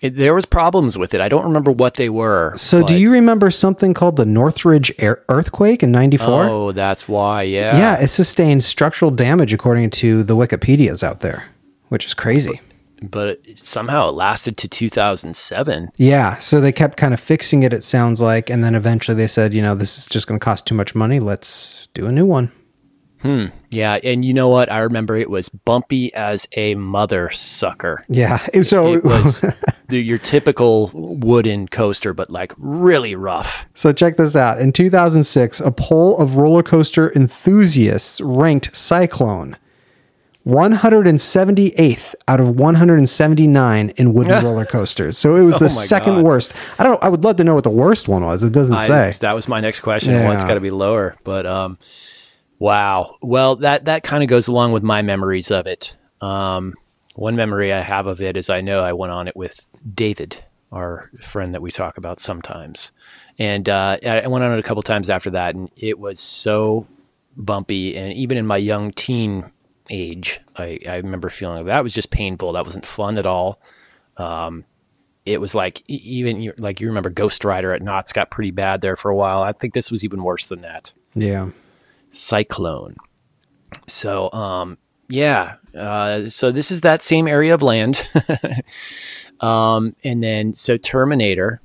S2: It- there was problems with it. I don't remember what they were.
S1: So do you remember something called the Northridge air- earthquake in '94?
S2: Oh, that's why. Yeah.
S1: yeah, it sustained structural damage according to the Wikipedia's out there, which is crazy.
S2: But it, somehow it lasted to 2007.
S1: Yeah, so they kept kind of fixing it. It sounds like, and then eventually they said, you know, this is just going to cost too much money. Let's do a new one. Hmm.
S2: Yeah, and you know what? I remember it was bumpy as a mother sucker.
S1: Yeah, so
S2: It was the, your typical wooden coaster, but like really rough.
S1: So check this out. In 2006, a poll of roller coaster enthusiasts ranked Cyclone 178th out of 179 in wooden roller coasters. So it was the
S2: my
S1: second
S2: God.
S1: worst. I don't I would love to know what the worst one was. It doesn't
S2: I-
S1: say.
S2: that was my next question.
S1: Yeah.
S2: It's got to be lower, but um, wow. Well, that that kind of goes along with my memories of it. Um, one memory I have of it is I know I went on it with David, our friend that we talk about sometimes, and uh, I went on it a couple times after that, and it was so bumpy, and even in my young teen age, I, I remember feeling like that was just painful. That wasn't fun at all it was like even like you remember Ghost Rider at Knott's got pretty bad there for a while. I think this was even worse than that.
S1: yeah.
S2: Cyclone. So um yeah, uh, so this is that same area of land. um, and then so Terminator,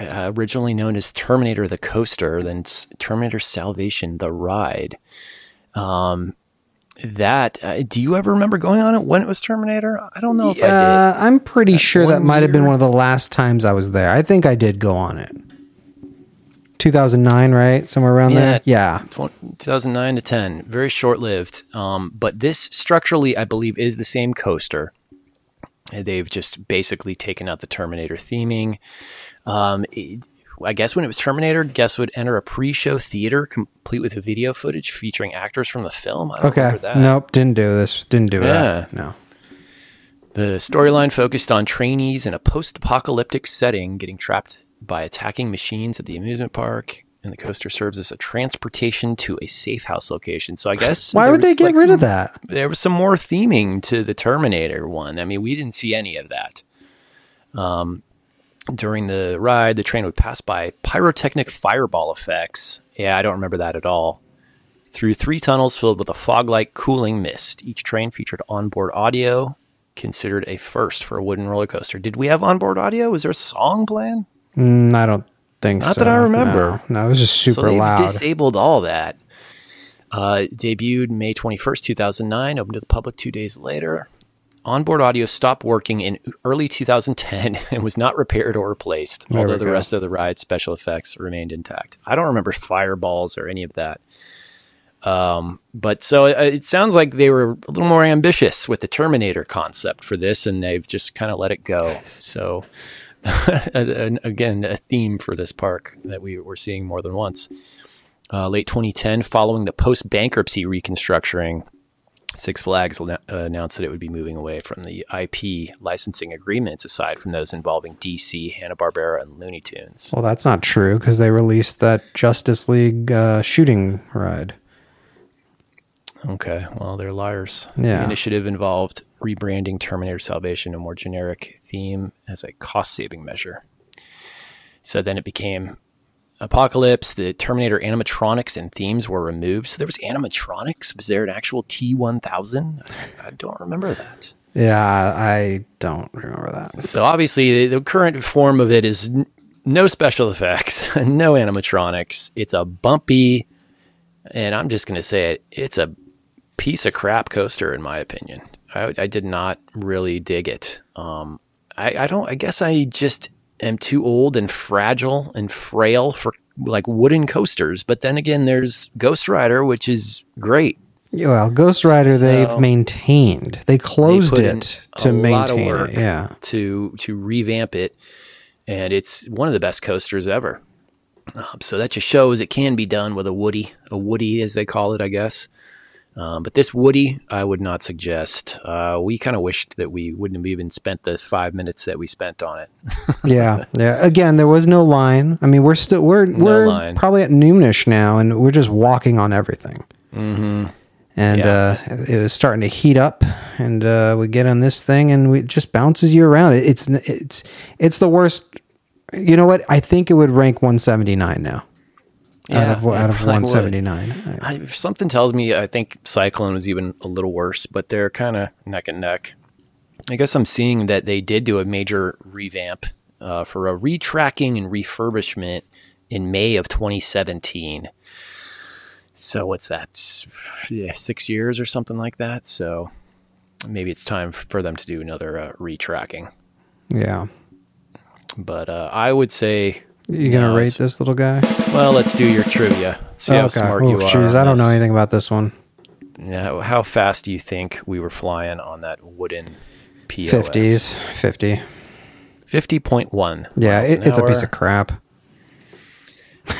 S2: uh, originally known as Terminator the Coaster, then Terminator Salvation the ride. Um, that uh, do you ever remember going on it when it was Terminator? I don't know if I did.
S1: I'm pretty sure that might have been one of the last times I was there. I think I did go on it. 2009, right? Somewhere around there. Yeah.
S2: 2009 to 10 very short-lived um, but this structurally i believe is the same coaster they've just basically taken out the terminator theming um, it- i guess when it was terminator guests would enter a pre-show theater complete with video footage featuring actors from the film i don't
S1: Okay.
S2: remember that
S1: Nope. Didn't do this. Didn't do it.
S2: Yeah.
S1: that. No.
S2: The storyline focused on trainees in a post apocalyptic setting getting trapped by attacking machines at the amusement park. And the coaster serves as a transportation to a safe house location. So I guess
S1: Why would they get
S2: like,
S1: rid
S2: some-
S1: of that?
S2: There was some more theming to the Terminator one. I mean, we didn't see any of that. Um, during the ride, the train would pass by pyrotechnic fireball effects. Yeah, I don't remember that at all. Through three tunnels filled with a fog-like cooling mist. Each train featured onboard audio, considered a first for a wooden roller coaster. Did we have onboard audio? Was there a song playing?
S1: Mm, I don't think
S2: Not
S1: so.
S2: that I remember.
S1: No, no, it was just super
S2: so they've
S1: loud.
S2: disabled all that. Uh, debuted May 21st, 2009, opened to the public two days later. Onboard audio stopped working in early 2010 and was not repaired or replaced,
S1: There
S2: although the
S1: go.
S2: rest of the ride special effects remained intact. I don't remember fireballs or any of that. Um, but so it, it sounds like they were a little more ambitious with the Terminator concept for this, and they've just kind of let it go. So, and again, a theme for this park that we were seeing more than once. Uh, late 2010, following the post bankruptcy reconstructing, Six Flags uh, announced that it would be moving away from the IP licensing agreements, aside from those involving DC, Hanna Barbera, and Looney Tunes.
S1: well, that's not true because they released that Justice League uh, shooting ride.
S2: Okay, well, they're liars.
S1: Yeah.
S2: The initiative involved rebranding Terminator Salvation a more generic theme as a cost saving measure. So then it became Apocalypse. The Terminator animatronics and themes were removed. So there was animatronics. Was there an actual T one thousand? I don't remember that.
S1: Yeah, I don't remember that.
S2: So obviously, the, the current form of it is n- no special effects, no animatronics. It's a bumpy, and I'm just going to say it. It's a piece of crap coaster, in my opinion. I, I did not really dig it. Um, I, I don't. I guess I just am too old and fragile and frail for like wooden coasters. But then again, there's Ghost Rider, which is great.
S1: Yeah, well, Ghost Rider they've maintained. They closed
S2: in
S1: it to maintain it. Yeah.
S2: to to revamp it, and it's one of the best coasters ever. Um, so that just shows it can be done with a woody, a woody as they call it, I guess. Um, but this Woody, I would not suggest. Uh, we kind of wished that we wouldn't have even spent the five minutes that we spent on it.
S1: yeah, yeah. Again, there was no line. I mean, we're still we're we're
S2: line.
S1: probably at noonish now, and we're just walking on everything. Mm-hmm. And
S2: Yeah.
S1: uh, it was starting to heat up, and uh, we get on this thing, and we, it just bounces you around. It, it's it's it's the worst. You know what? I think it would rank 179 now. Out of
S2: Yeah,
S1: out of 179.
S2: I, something tells me I think Cyclone was even a little worse, but they're kind of neck and neck. I guess I'm seeing that they did do a major revamp uh, for a retracking and refurbishment in May of 2017. So what's that? Yeah, six years or something like that. So maybe it's time for them to do another uh, retracking.
S1: Yeah.
S2: But uh, I would say,
S1: You gonna
S2: No,
S1: rate this little guy?
S2: well, let's do your trivia. Let's see how smart
S1: oh,
S2: you are.
S1: jeez,
S2: on
S1: I don't know anything about this one.
S2: Yeah, how fast do you think we were flying on that wooden POS?
S1: 50s, 50.
S2: Fifty point one.
S1: Yeah, it, it's a piece of crap.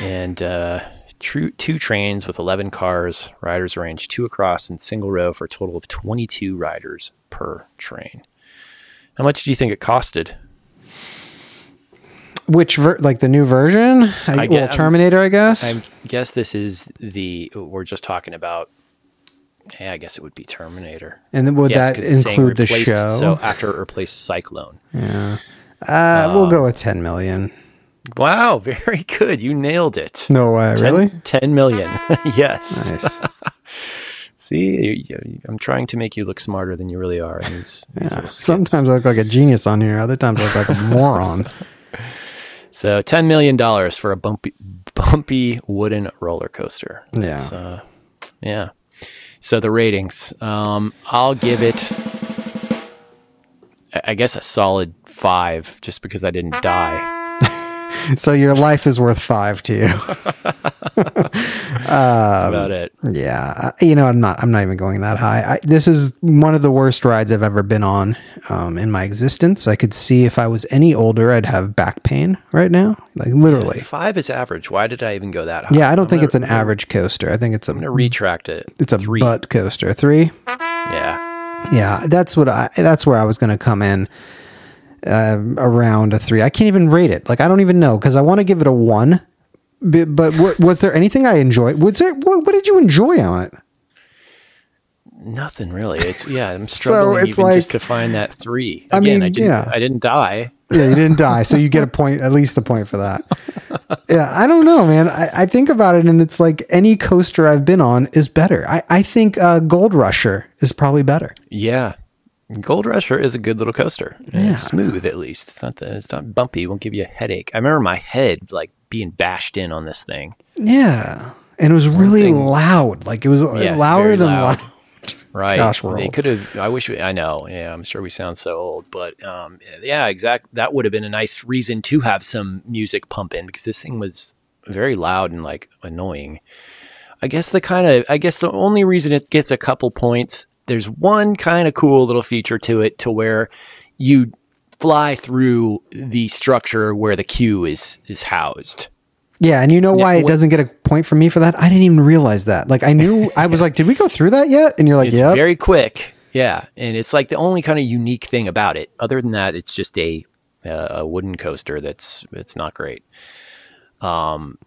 S2: and uh, true, two trains with eleven cars. Riders arranged two across in single row for a total of twenty-two riders per train. How much do you think it costed?
S1: Which ver- like the new version? I,
S2: I
S1: well,
S2: get- I'm-
S1: Terminator, I guess.
S2: I guess this is the we're just talking about. Yeah, I guess it would be Terminator.
S1: and then would
S2: Yes,
S1: that
S2: 'cause it's saying
S1: include the show?
S2: So after it replaced Cyclone. Yeah.
S1: Uh,
S2: um,
S1: we'll go with 10 million.
S2: Wow, very good. You nailed it.
S1: No way,
S2: 10
S1: really?
S2: 10 million. yes.
S1: Nice.
S2: See, you- you- I'm trying to make you look smarter than you really are. these- these.
S1: Sometimes I look like a genius on here. Other times I look like a moron.
S2: So $10 million for a bumpy, bumpy wooden roller coaster.
S1: Yeah.
S2: Uh, yeah. So the ratings, um, I'll give it, I guess, a solid five just because I didn't die.
S1: So your life is worth five to you.
S2: That's about it.
S1: Yeah, you know, I'm not. I'm not even going that high. I, this is one of the worst rides I've ever been on um, in my existence. I could see if I was any older, I'd have back pain right now, like literally.
S2: Five is average. Why did I even go that high?
S1: Yeah, I don't
S2: I'm
S1: think
S2: gonna-
S1: it's an average coaster. I think it's a
S2: I'm going to retract it.
S1: it's a
S2: three.
S1: butt coaster. Three.
S2: Yeah.
S1: Yeah, that's what I. That's where I was going to come in. Uh, around a three. I can't even rate it. Like I don't even know because I want to give it a one. But, but wa- was there anything I enjoyed? Was there what, what did you enjoy on it?
S2: Nothing really. It's yeah. I'm
S1: So
S2: struggling
S1: it's
S2: even just to find that three.
S1: I mean,
S2: I didn't,
S1: yeah.
S2: I didn't die.
S1: Yeah, you didn't die, so you get a point, at least a point for that. Yeah, I don't know, man. I, I think about it, and it's like any coaster I've been on is better. I, I think uh, Gold Rusher is probably better.
S2: Yeah. Gold Rusher is a good little coaster.
S1: Yeah.
S2: It's smooth at least. It's not the, it's not bumpy. It won't give you a headache. I remember my head like being bashed in on this thing.
S1: Yeah, and it was really
S2: thing-
S1: loud. Like it was
S2: Yeah,
S1: louder than
S2: loud.
S1: loud.
S2: Right.
S1: Gosh, we're
S2: they could have. I wish. We, I know. Yeah, I'm sure we sound so old, but um, yeah, exact. That would have been a nice reason to have some music pump in because this thing was very loud and like annoying. I guess the kind of. I guess the only reason it gets a couple points. There's one kind of cool little feature to it, to where you fly through the structure where the queue is is housed.
S1: Yeah, and you know why it doesn't get a point from me for that? I didn't even realize that. Like I knew, I was like, did we go through that yet? And you're like,
S2: It's
S1: yeah.
S2: very quick. Yeah, and it's like the only kind of unique thing about it. Other than that, it's just a uh, a wooden coaster that's it's not great. Um,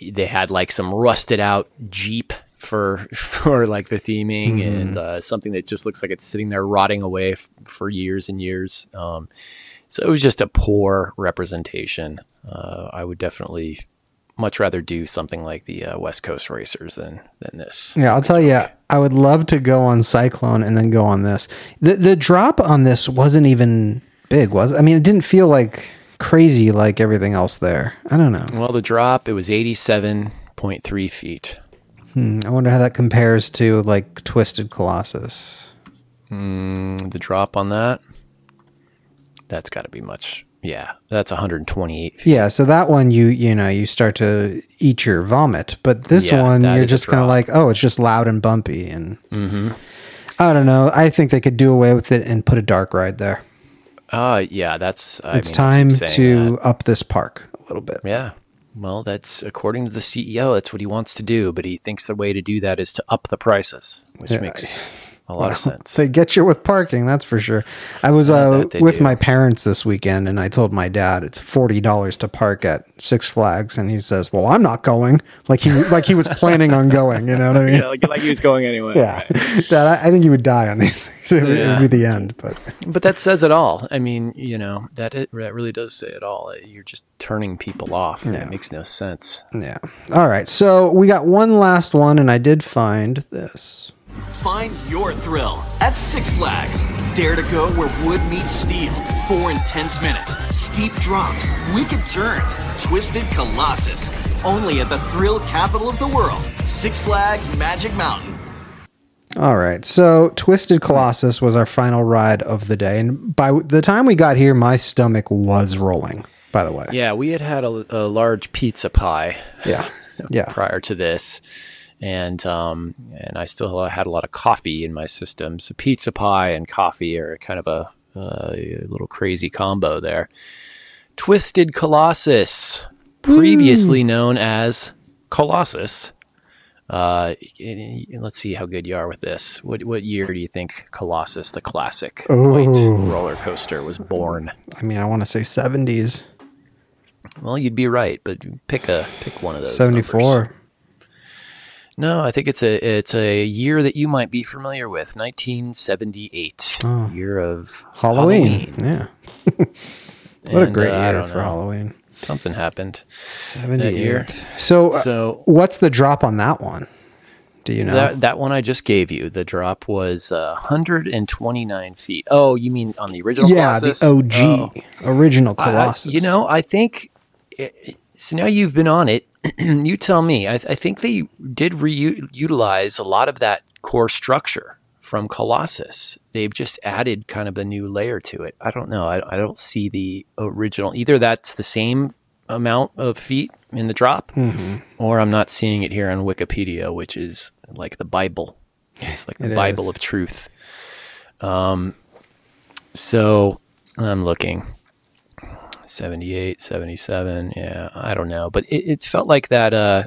S2: they had like some rusted out Jeep for for like the theming and uh, something that just looks like it's sitting there rotting away f- for years and years. Um, so it was just a poor representation. Uh, I would definitely much rather do something like the uh, West Coast Racers than than this.
S1: Yeah, I'll tell you, I would love to go on Cyclone and then go on this. The the drop on this wasn't even big, was it? I mean, it didn't feel like crazy like everything else there. I don't know.
S2: Well, the drop it was eighty-seven point three feet.
S1: Hmm, I wonder how that compares to like Twisted Colossus.
S2: Hmm, the drop on that, that's got to be much. Yeah, that's one hundred twenty-eight feet.
S1: Yeah, so that one you you know you start to eat your vomit, but this
S2: Yeah,
S1: one you're just kind of like, oh, it's just loud and bumpy, and mm-hmm. I don't know. I think they could do away with it and put a dark ride there.
S2: Uh, yeah, that's. I
S1: it's
S2: mean,
S1: time to
S2: that.
S1: up this park a little bit.
S2: Yeah, Well, that's according to the CEO. That's what he wants to do, but he thinks the way to do that is to up the prices, which makes a lot of sense.
S1: They get you with parking, that's for sure. I was uh,
S2: bet
S1: with
S2: do.
S1: my parents this weekend, and I told my dad it's forty dollars to park at Six Flags, and he says, "Well, I'm not going." Like he like he was planning on going. You know what I mean?
S2: like, like he was going anyway.
S1: Yeah, Dad, I, I think he would die on these things. It, would- it would be the end. But
S2: But that says it all. I mean, you know, that it, that really does say it all. You're just turning people off. Yeah. It makes no sense.
S1: yeah. All right. So we got one last one, and I did find this.
S5: Find your thrill at Six Flags. Dare to go where wood meets steel. Four intense minutes, steep drops, wicked turns, twisted colossus. Only at the thrill capital of the world, Six Flags Magic Mountain.
S1: All right. So Twisted Colossus was our final ride of the day, and by the time we got here, my stomach was rolling. By the way.
S2: Yeah, we had had a, a large pizza pie
S1: Yeah. Yeah.
S2: prior to this, and um, and I still had a lot of coffee in my system. So pizza pie and coffee are kind of a, a little crazy combo there. Twisted Colossus, previously known as Colossus. Uh, and- and let's see how good you are with this. What what year do you think Colossus, the classic light roller coaster, was born?
S1: I mean, I want to say 70s,
S2: Well, you'd be right, but pick a pick one of those.
S1: 74.
S2: No, I think it's a it's a year that you might be familiar with. 1978, year of
S1: Halloween. Yeah. what a great
S2: uh,
S1: year for
S2: know.
S1: Halloween.
S2: Something happened.
S1: 78.
S2: year.
S1: So, uh,
S2: So
S1: what's the drop on that one? Do you know?
S2: that that one I just gave you, the drop was uh, 129 feet. Oh, you mean on the original?
S1: yeah,
S2: Colossus?
S1: the OG,
S2: Oh.
S1: original Colossus.
S2: you know, I think. So now you've been on it. you tell me. I, I think they did reutilize a lot of that core structure from Colossus. They've just added kind of a new layer to it. I don't know. I, I don't see the original. Either that's the same amount of feet in the drop,
S1: Mm-hmm.
S2: or I'm not seeing it here on Wikipedia, which is like the Bible. It's like the
S1: It
S2: Bible
S1: is.
S2: of truth. Um, so I'm looking. 78, 77. Yeah, I don't know. But it, it felt like that. Uh,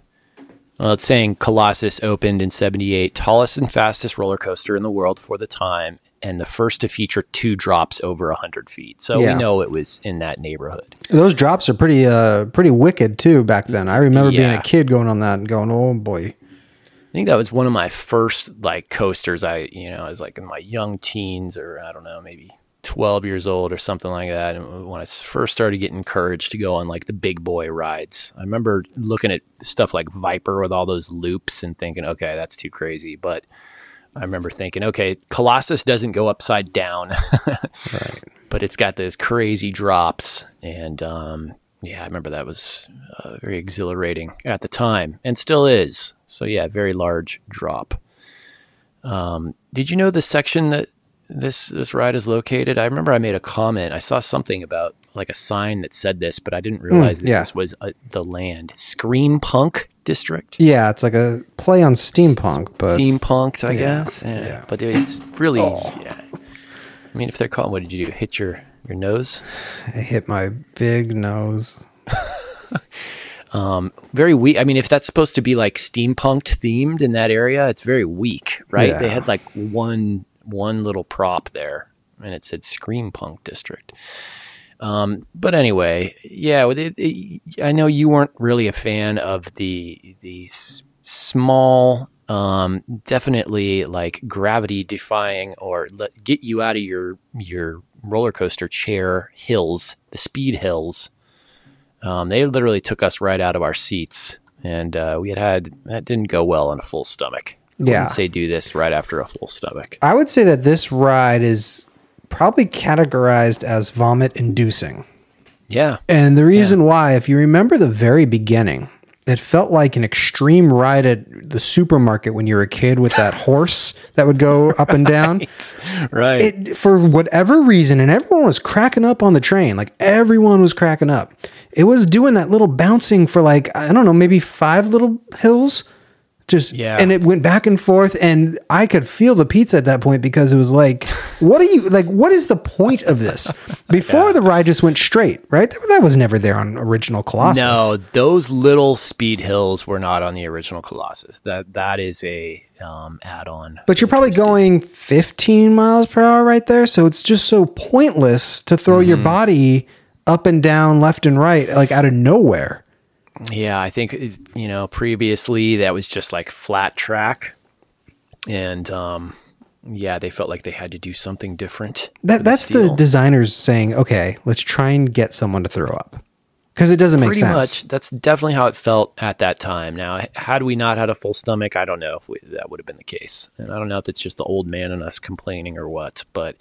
S2: well, it's saying Colossus opened in 78, tallest and fastest roller coaster in the world for the time, and the first to feature two drops over 100 feet. So
S1: Yeah.
S2: we know it was in that neighborhood.
S1: Those drops are pretty, uh, pretty wicked too back then. I remember being a kid going on that and going, "Oh boy."
S2: I think that was one of my first like coasters. I, you know, I was like in my young teens or I don't know, maybe 12 years old or something like that. And I first started getting encouraged to go on like the big boy rides, I remember looking at stuff like Viper with all those loops and thinking, okay, that's too crazy. But I remember thinking, okay, Colossus doesn't go upside down,
S1: Right.
S2: but it's got those crazy drops. And um, yeah, I remember that was uh, very exhilarating at the time and still is. So yeah, very large drop. Um, did you know the section that this this ride is located? I remember I made a comment. I saw something about like a sign that said this, but I didn't realize that
S1: yeah.
S2: this was uh, the land Scream Punk District.
S1: Yeah, it's like a play on steampunk, but
S2: punked, I
S1: Yeah,
S2: guess. Yeah.
S1: yeah.
S2: But it's really, yeah. I mean, if they're calling, what did you do? Hit your your nose?
S1: I hit my big nose.
S2: um, very weak. I mean, if that's supposed to be like steampunked themed in that area, it's very weak, right? They had like one one little prop there, and it said Scream Punk District. Um, but anyway, yeah, it, it- I know you weren't really a fan of the the small, um, definitely like gravity defying or let, get you out of your your roller coaster chair hills, the speed hills. Um, they literally took us right out of our seats, and uh, we had had that didn't go well on a full stomach.
S1: Yeah.
S2: say do this right after a full stomach.
S1: I would say that this ride is probably categorized as vomit inducing.
S2: Yeah,
S1: And the reason why, if you remember the very beginning, it felt like an extreme ride at the supermarket when you were a kid with that horse that would go up and down.
S2: right.
S1: It, for whatever reason, and everyone was cracking up on the train. Like everyone was cracking up. It was doing that little bouncing for like, I don't know, maybe five little hills Just
S2: Yeah.
S1: and it went back and forth, and I could feel the pizza at that point because it was like, what are you like? What is the point of this? Before the ride just went straight, right? That, that was never there on original Colossus.
S2: No, those little speed hills were not on the original Colossus. That that is a um, add-on.
S1: But you're probably going 15 miles per hour right there. So it's just so pointless to throw your body up and down, left and right, like out of nowhere.
S2: Yeah, I think you know previously that was just like flat track, and um, yeah, they felt like they had to do something different.
S1: That that's the
S2: steel.
S1: designers saying, okay, let's try and get someone to throw up because it doesn't make
S2: pretty
S1: sense.
S2: much. That's definitely how it felt at that time. Now, had we not had a full stomach, I don't know if we, that would have been the case, and I don't know if it's just the old man in us complaining or what. But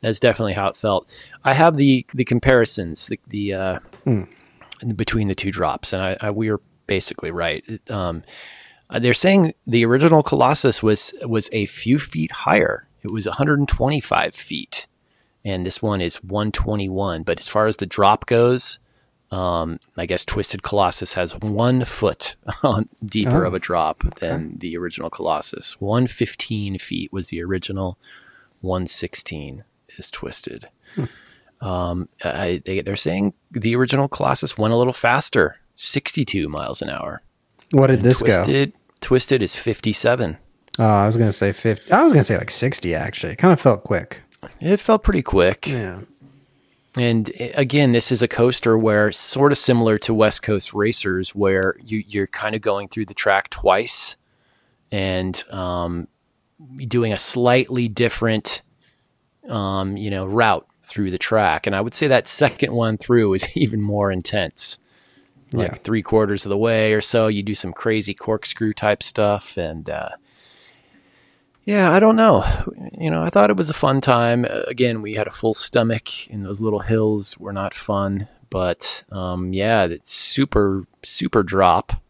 S2: that's definitely how it felt. I have the the comparisons, the the uh, between the two drops, and I, I we are basically right. Um, uh, they're saying the original Colossus was was a few feet higher. It was 125 feet, and this one is 121. But as far as the drop goes, um, I guess Twisted Colossus has one foot on deeper of a drop than the original Colossus. 115 feet was the original. 116 is Twisted. Um, I, they, they're saying the original Colossus went a little faster, 62 miles an hour.
S1: What did this go?
S2: Twisted, Twisted is 57.
S1: Oh, I was gonna say 50. I was gonna say like 60 actually. It kind of felt quick.
S2: It felt pretty quick.
S1: Yeah.
S2: And uh, again, this is a coaster where sort of similar to West Coast Racers, where you, you're kind of going through the track twice and um, doing a slightly different, um, you know, route through the track. And I would say that second one through is even more intense. Like
S1: Yeah.
S2: three quarters of the way or so, you do some crazy corkscrew type stuff, and uh, yeah, I don't know. You know, I thought it was a fun time. Uh, again, we had a full stomach, and those little hills were not fun. But um, yeah, it's super, super drop.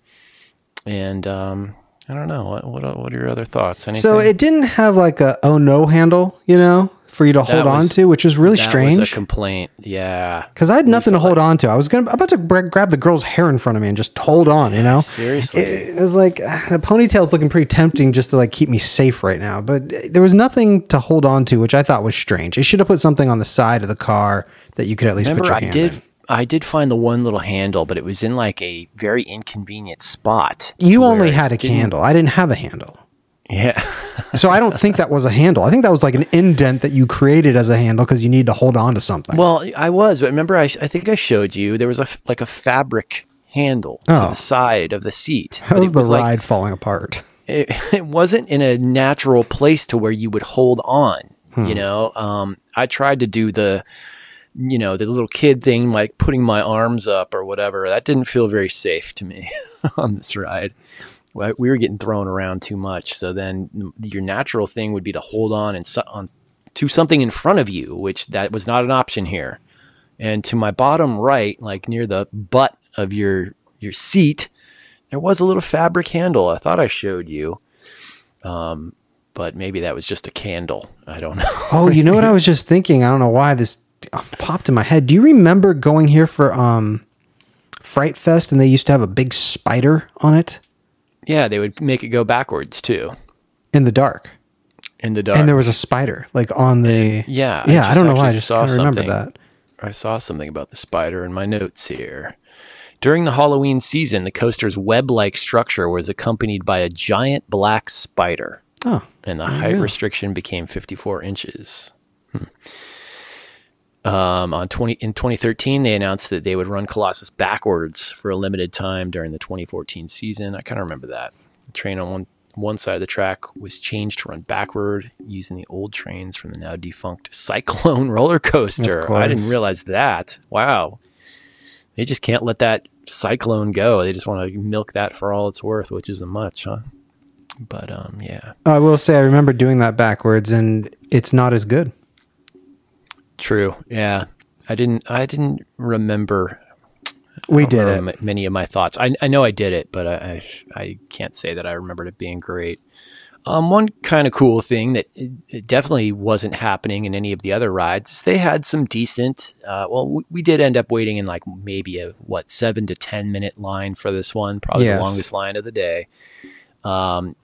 S2: And um, I don't know. What, what, what are your other thoughts? Anything?
S1: So it didn't have like a oh no handle, you know, for you to hold on to, which was really
S2: that
S1: strange.
S2: was a complaint. Yeah.
S1: Because I had nothing to hold on to. I was gonna about to gra- grab the girl's hair in front of me and just hold on, you know.
S2: Seriously.
S1: It, it was like ah, the ponytail's looking pretty tempting just to like keep me safe right now, but there was nothing to hold on to, which I thought was strange. They should have put something on the side of the car that you could at least put
S2: Remember,
S1: your
S2: I
S1: hand
S2: did.
S1: in.
S2: I did find the one little handle, but it was in like a very inconvenient spot.
S1: You only had a
S2: it
S1: candle. I didn't have a handle.
S2: Yeah.
S1: So I don't think that was a handle. I think that was like an indent that you created as a handle because you need to hold on to something.
S2: Well, I was, but remember, I, I think I showed you there was a like a fabric handle
S1: Oh.
S2: the side of the seat.
S1: that was the
S2: like-
S1: ride falling apart.
S2: it, it wasn't in a natural place to where you would hold on.
S1: Hmm.
S2: You know, um, I tried to do the, you know, the little kid thing, like putting my arms up or whatever. That didn't feel very safe to me on this ride. We were getting thrown around too much. So then your natural thing would be to hold on and on to something in front of you, which that was not an option here. And to my bottom right, like near the butt of your your seat, there was a little fabric handle. I thought I showed you. Um, but maybe that was just a candle. I don't know.
S1: Oh, you know what I was just thinking? I don't know why this popped in my head. Do you remember going here for um Fright Fest and they used to have a big spider on it
S2: yeah, they would make it go backwards too
S1: in the dark?
S2: in the dark.
S1: And there was a spider like on the
S2: Yeah, I
S1: Yeah, I,
S2: just
S1: don't know why I just
S2: saw
S1: kind of remember that.
S2: I saw something about the spider in my notes here. During the Halloween season, the coaster's web-like structure was accompanied by a giant black spider.
S1: Oh.
S2: and the height restriction became 54 inches. Hmm. Um, on 20 in 2013, they announced that they would run Colossus backwards for a limited time during the 2014 season. I kind of remember that. The train on one one side of the track was changed to run backward using the old trains from the now defunct Cyclone roller coaster. I didn't realize that. Wow. They just can't let that Cyclone go. They just want to milk that for all it's worth, which isn't much, huh? But um, yeah.
S1: I will say I remember doing that backwards and it's not as good.
S2: True. Yeah. I didn't I didn't remember
S1: We did it.
S2: many of my thoughts. I, I know I did it, but I, I I can't say that I remembered it being great. Um, one kind of cool thing that it, it definitely wasn't happening in any of the other rides. They had some decent. Uh, well, we, we did end up waiting in like maybe a what seven to ten minute line for this one, probably
S1: Yes.
S2: the longest line of the day. Um,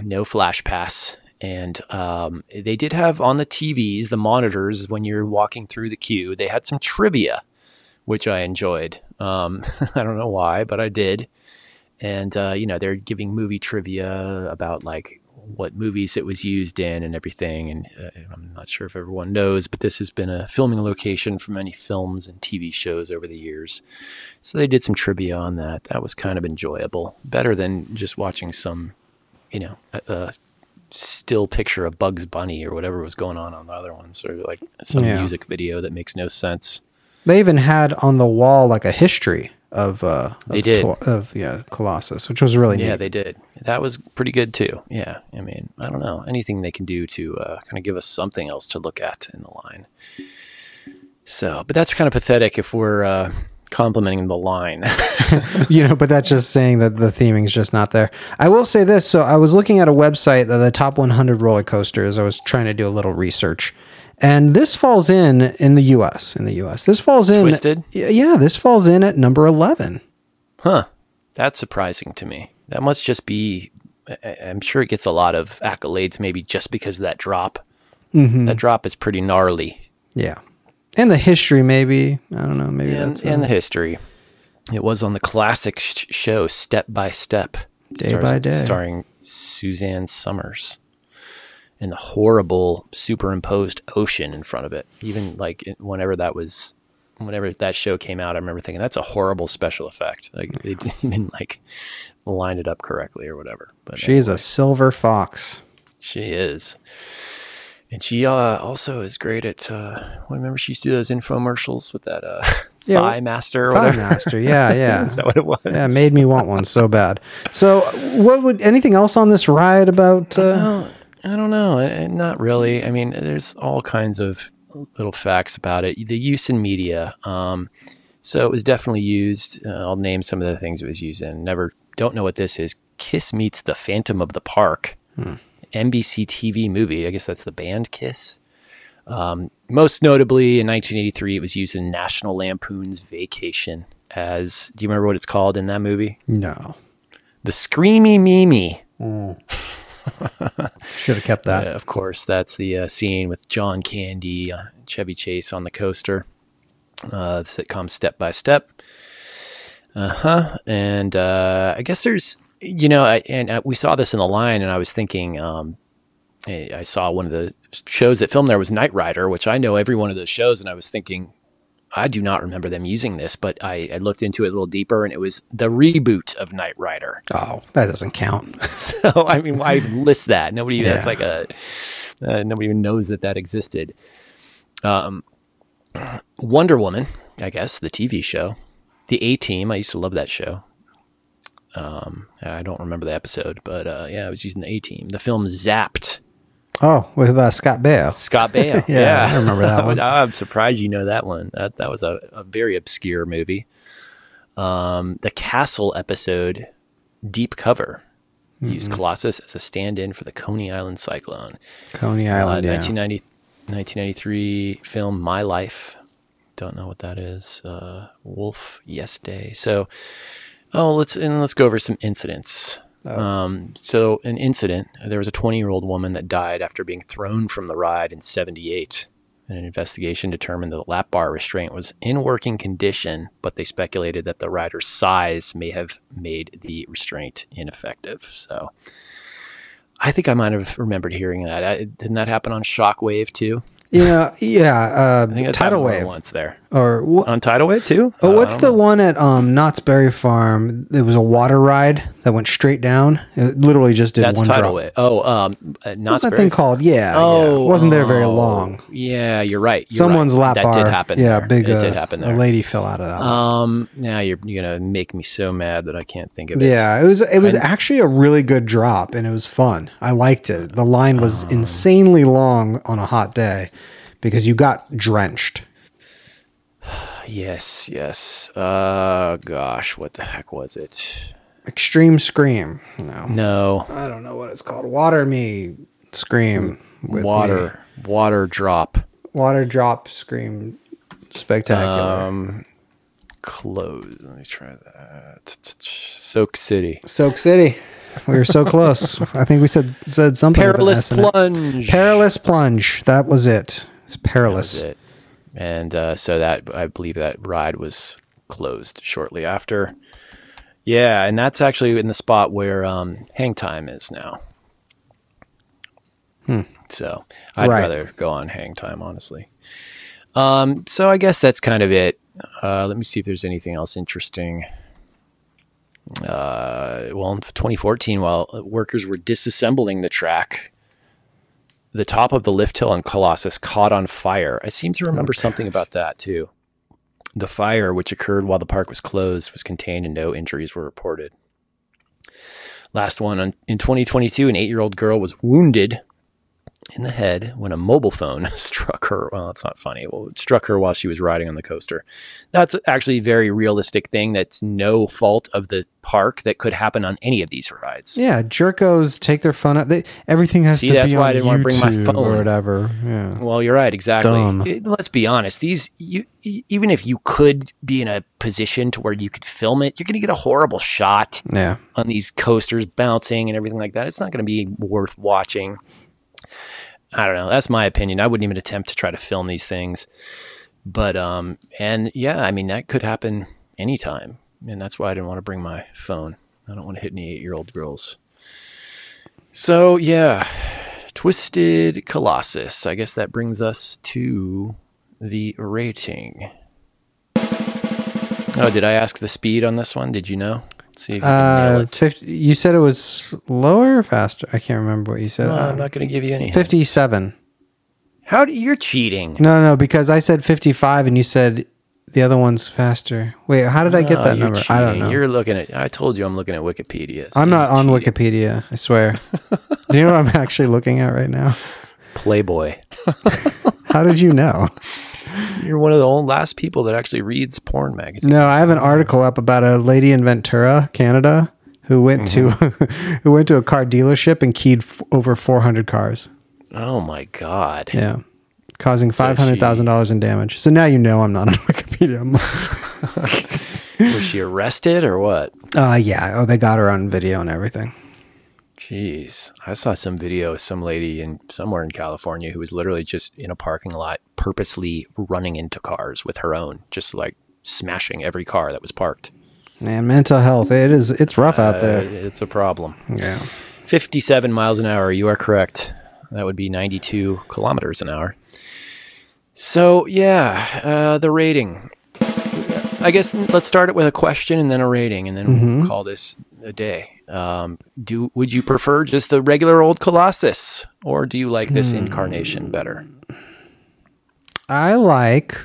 S2: no flash pass. And um, they did have on the TVs, the monitors, when you're walking through the queue, they had some trivia, which I enjoyed. Um, I don't know why, but I did. And, uh, you know, they're giving movie trivia about like what movies it was used in and everything. And uh, I'm not sure if everyone knows, but this has been a filming location for many films and TV shows over the years. So they did some trivia on that. That was kind of enjoyable, better than just watching some, you know, still picture of Bugs Bunny or whatever was going on on the other ones, or like some
S1: Yeah.
S2: music video that makes no sense.
S1: They even had on the wall like a history of uh
S2: They
S1: of,
S2: did.
S1: Of yeah Colossus, which was really
S2: Yeah,
S1: neat.
S2: they did. That was pretty good too. Yeah, I mean, I don't know anything they can do to uh, kind of give us something else to look at in the line. So, but that's kind of pathetic if we're uh, complimenting the line.
S1: you know, but that's just saying that the theming's just not there. I will say this. So I was looking at a website, the, the top 100 roller coasters. I was trying to do a little research. And this falls in in the US, in the US. This falls in
S2: Twisted?
S1: Yeah, this falls in at number 11.
S2: huh? That's surprising to me. That must just be. I'm sure it gets a lot of accolades, maybe just because of that drop. Mm-hmm. That drop is pretty gnarly.
S1: Yeah. And the history maybe, I don't know, maybe
S2: and,
S1: that's
S2: and
S1: uh,
S2: the history. It was on the classic sh- show Step by Step,
S1: Day by Day.
S2: starring Suzanne Somers, and the horrible superimposed ocean in front of it. Even like whenever that was, whenever that show came out, I remember thinking that's a horrible special effect. Like they didn't even like line it up correctly or whatever. But
S1: she's a silver fox.
S2: she is. And she uh, also is great at. Uh, well, remember she used to do those infomercials with that uh,
S1: Yeah,
S2: Thigh Master or
S1: Thigh
S2: whatever.
S1: master. Yeah, yeah.
S2: Is that what it was?
S1: Yeah, made me want one so bad. So, what would anything else on this ride about? Uh,
S2: I don't know. I- I- Not really. I mean, there's all kinds of little facts about it. The use in media. Um, so it was definitely used. Uh, I'll name some of the things it was used in. Never. Don't know what this is. Kiss meets the Phantom of the Park. NBC TV movie. I guess that's the band Kiss. Um, most notably, in 1983, it was used in National Lampoon's Vacation. As do you remember what it's called in that movie?
S1: no,
S2: The Screamy Mimi.
S1: should have kept that.
S2: Uh, of course, that's the uh, scene with John Candy, uh, Chevy Chase on the coaster. Uh, the sitcom Step by Step. Uh huh. And uh, I guess there's, you know, I, and uh, we saw this in the line, and I was thinking, um, I I saw one of the shows that filmed there was Knight Rider, which I know every one of those shows, and I was thinking, I do not remember them using this, but I, I looked into it a little deeper, and it was the reboot of Knight Rider.
S1: Oh, that doesn't count.
S2: So I mean, why list that? Nobody. That's like a. Uh, nobody even knows that that existed. Um, Wonder Woman, I guess the TV show, the A Team. I used to love that show. Um, I don't remember the episode, but uh, yeah, I was using the A Team. The film Zapped.
S1: Oh, with uh, Scott Baio.
S2: Scott Baio.
S1: Yeah, I remember that one.
S2: I'm surprised you know that one. That that was a, a very obscure movie. Um, the Castle episode, Deep Cover, used
S1: Mm-hmm.
S2: Colossus as a stand-in for the Coney Island cyclone.
S1: Coney
S2: Uh,
S1: Island. yeah.
S2: 1990, 1993 film My Life. Don't know what that is. Uh, Wolf Yes Day. So, oh, let's and let's go over some incidents.
S1: Oh.
S2: Um, so, an incident. There was a 20 year old woman that died after being thrown from the ride in 78. And an investigation determined that the lap bar restraint was in working condition, but they speculated that the rider's size may have made the restraint ineffective. So, I think I might have remembered hearing that. I, didn't that happen on Shockwave too?
S1: You know, yeah.
S2: I think
S1: Uh, tidal
S2: happened more than
S1: wave
S2: once there
S1: or wh-
S2: on Tidal Wave too.
S1: Oh,
S2: Uh,
S1: what's the
S2: know.
S1: one at um, Knott's Berry Farm? It was a water ride that went straight down. It literally just did
S2: That's
S1: one
S2: Tidal
S1: drop.
S2: Wave. Oh, um, uh,
S1: What's
S2: not
S1: that thing called? Yeah,
S2: Oh,
S1: yeah. It wasn't there very
S2: oh,
S1: long.
S2: Yeah, you're right. You're
S1: Someone's
S2: right.
S1: lap
S2: that
S1: bar.
S2: did happen.
S1: Yeah,
S2: there.
S1: big.
S2: It
S1: uh,
S2: did happen there.
S1: A lady fell out of that. one.
S2: Um, now you're you're gonna make me so mad that I can't think of it.
S1: Yeah, it was it was actually a really good drop and it was fun. I liked it. The line
S2: Um.
S1: was insanely long on a hot day because you got drenched.
S2: Yes, yes. Uh, gosh, what the heck was it?
S1: Extreme scream. No,
S2: No,
S1: I don't know what it's called. Water me scream. with
S2: water, water drop.
S1: Water drop scream. Spectacular.
S2: Um, closed. Let me try that. Soak City.
S1: Soak City. We were so close. I think we said said something.
S2: Perilous
S1: S in it.
S2: plunge.
S1: Perilous plunge. That was it. It's perilous.
S2: It. And uh, so that I believe that ride was closed shortly after. Yeah, and that's actually in the spot where um, Hang Time is now. So I'd
S1: Right.
S2: rather go on Hang Time, honestly. Um, so I guess that's kind of it. Uh, let me see if there's anything else interesting. Uh, well, in 2014, while workers were disassembling the track, the top of the lift hill on Colossus caught on fire. I seem to remember oh, something about that too. The fire, which occurred while the park was closed, was contained and no injuries were reported. Last one on, in 2022, an eight year old girl was wounded in the head when a mobile phone struck her. Well, it's not funny. Well, it struck her while she was riding on the coaster. That's actually a very realistic thing. That's no fault of the park that could happen on any of these rides.
S1: Yeah, jerkos take their phone out. They, everything has
S2: See,
S1: to
S2: that's
S1: be
S2: why
S1: on
S2: I didn't wanna bring my
S1: YouTube
S2: phone.
S1: or whatever. Yeah.
S2: Well, you're right. Exactly. It- let's be honest. These, you, even if you could be in a position to where you could film it, you're going to get a horrible shot
S1: Yeah.
S2: on these coasters bouncing and everything like that. It's not going to be worth watching. I don't know. That's my opinion. I wouldn't even attempt to try to film these things. But um and yeah, I mean that could happen anytime. And that's why I didn't want to bring my phone. I don't want to hit any 8-year-old girls. So, yeah. Twisted Colossus. I guess that brings us to the rating. Oh, did I ask the speed on this one? Did you know? Let's see if you can nail
S1: Uh,
S2: it.
S1: 50, you said it was lower or faster? I can't remember what you said.
S2: No, I'm not going to give you any. hints.
S1: 57.
S2: How do you're cheating?
S1: No, no, because I said 55 and you said the other one's faster. Wait, how did I get
S2: No,
S1: that
S2: you're
S1: number? I don't
S2: cheating.
S1: know.
S2: You're looking at. I told you I'm looking at Wikipedia. so
S1: I'm not
S2: you're
S1: on
S2: cheating.
S1: Wikipedia, I swear. Do you know what I'm actually looking at right now?
S2: Playboy.
S1: How did you know?
S2: You're one of the old last people that actually reads porn magazines.
S1: No, I have an article up about a lady in Ventura, Canada, who went to who went to a car dealership and keyed f- over 400 cars.
S2: Oh my god.
S1: Yeah. Causing $500,000 in damage. So now you know I'm not on Wikipedia.
S2: Was she arrested or what?
S1: uh yeah, oh they got her on video and everything.
S2: Jeez, I saw some video of some lady in somewhere in California who was literally just in a parking lot, purposely running into cars with her own, just like smashing every car that was parked.
S1: Man, mental health, it is it's rough out
S2: Uh,
S1: there.
S2: it's a problem.
S1: Yeah.
S2: 57 miles an hour. You are correct. That would be 92 kilometers an hour. So, yeah, uh, the rating. I guess let's start it with a question and then a rating, and then we'll call this a day. Um, do would you prefer just the regular old Colossus, or do you like this incarnation better?
S1: I like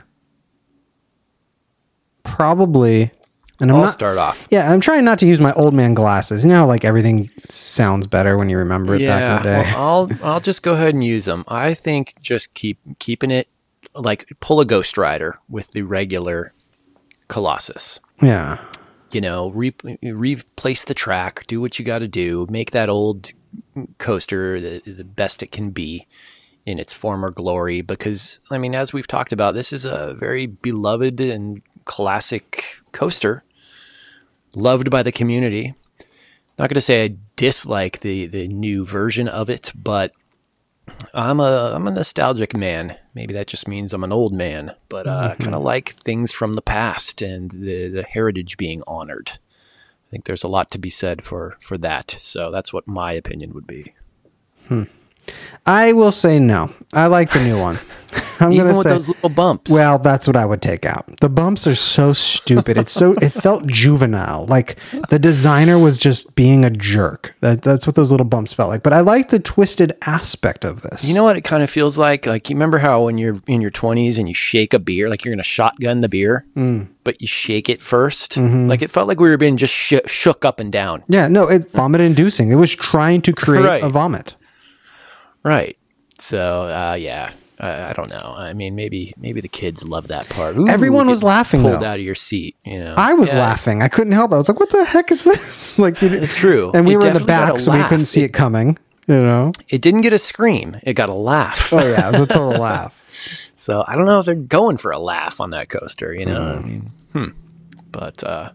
S1: probably and I'm
S2: I'll
S1: not
S2: start off.
S1: Yeah, I'm trying not to use my old man glasses. You know how like everything sounds better when you remember it back in the day.
S2: well, I'll I'll just go ahead and use them. I think just keep keeping it like pull a Ghost Rider with the regular Colossus.
S1: yeah.
S2: You know, re- replace the track, do what you got to do, make that old coaster the, the best it can be in its former glory. Because I mean, as we've talked about, this is a very beloved and classic coaster, loved by the community. Not going to say I dislike the the new version of it, but I'm a I'm a nostalgic man. Maybe that just means I'm an old man, but uh, kind of like things from the past and the the heritage being honored. I think there's a lot to be said for for that. So that's what my opinion would be.
S1: I will say no. I like the new one. I'm
S2: Even
S1: gonna
S2: with
S1: say
S2: those little bumps.
S1: well, that's what I would take out. The bumps are so stupid. It's so it felt juvenile. Like the designer was just being a jerk. That, that's what those little bumps felt like. But I like the twisted aspect of this.
S2: You know what it kind of feels like? Like you remember how when you're in your 20s and you shake a beer, like you're going to shotgun the beer,
S1: Mm.
S2: but you shake it 1st
S1: Mm-hmm.
S2: Like it felt like we were being just sh- shook up and down.
S1: Yeah, no, it's vomit inducing. It was trying to create
S2: Right.
S1: a vomit.
S2: Right. So, uh, yeah, I, I don't know. I mean, maybe maybe the kids love that part. Ooh,
S1: Everyone was laughing,
S2: Pulled
S1: though.
S2: out of your seat. You know,
S1: I was
S2: Yeah,
S1: laughing. I couldn't help it. I was like, "What the heck is this?" like, you know,
S2: It's true.
S1: And we
S2: It
S1: were in the back, so we couldn't see it coming. You know?
S2: It didn't get a scream. It got a laugh.
S1: Oh yeah, it was a total laugh.
S2: So I don't know if they're going for a laugh on that coaster. You know, what I mean, hmm. But uh,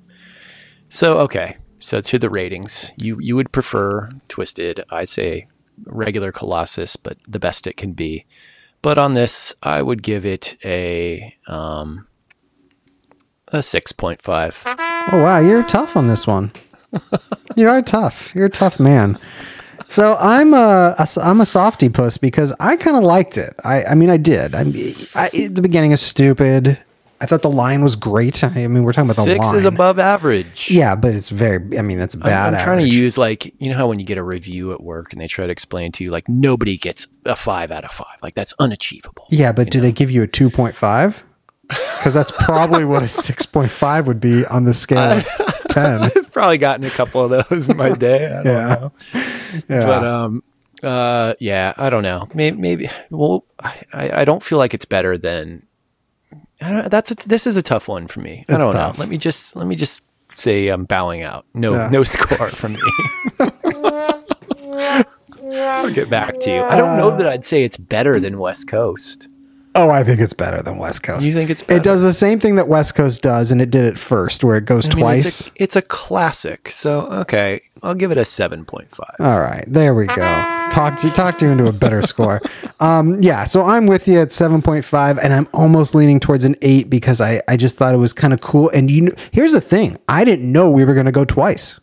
S2: so okay, so to the ratings, you you would prefer Twisted? I'd say regular Colossus, but the best it can be. But on this, I would give it a um, a six point five.
S1: Oh wow, you're tough on this one. you are tough. You're a tough man. So I'm a, a I'm a softy puss because I kind of liked it. I I mean I did. I, I the beginning is stupid. I thought the line was great. I mean we're talking about the
S2: Six
S1: line.
S2: is above average.
S1: Yeah, but it's very. I mean that's
S2: I'm,
S1: bad.
S2: I'm trying to
S1: average.
S2: use like you know how when you get a review at work and they try to explain to you like nobody gets a five out of five. Like that's unachievable.
S1: Yeah, but do they give you a two point five? Because that's probably what a six point five would be on the scale of ten.
S2: I've probably gotten a couple of those in my day. I don't
S1: Yeah.
S2: know.
S1: Yeah.
S2: But um, uh, yeah, I don't know. Maybe, maybe. Well, I, I don't feel like it's better than. I don't, that's a, this is a tough one for me. I don't
S1: tough.
S2: know. Let me just let me just say I'm bowing out. No,
S1: Yeah.
S2: no score from me. I'll get back to you. I don't know that I'd say it's better than West Coast.
S1: Oh, I think it's better than West Coast.
S2: You think it's better?
S1: It does the same thing that West Coast does, and it did it first, where it goes
S2: I mean,
S1: twice.
S2: It's a, it's a classic. So okay, I'll give it a seven point five.
S1: All right, there we go. Talked you talked you into a better score. Um, yeah, so I'm with you at seven point five, and I'm almost leaning towards an eight because I I just thought it was kind of cool. And you, here's the thing: I didn't know we were going to go twice.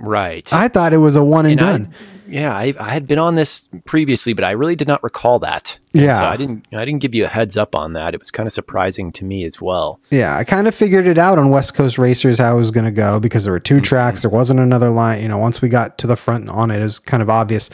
S2: Right.
S1: I thought it was a one and,
S2: And I-
S1: done.
S2: yeah, I, I had been on this previously, but I really did not recall that.
S1: Yeah.
S2: so I didn't. I didn't give you a heads up on that. It was kind of surprising to me as well.
S1: Yeah, I kind of figured it out on West Coast Racers how it was going to go because there were 2 tracks. There wasn't another line. You know, once we got to the front on it, it was kind of obvious.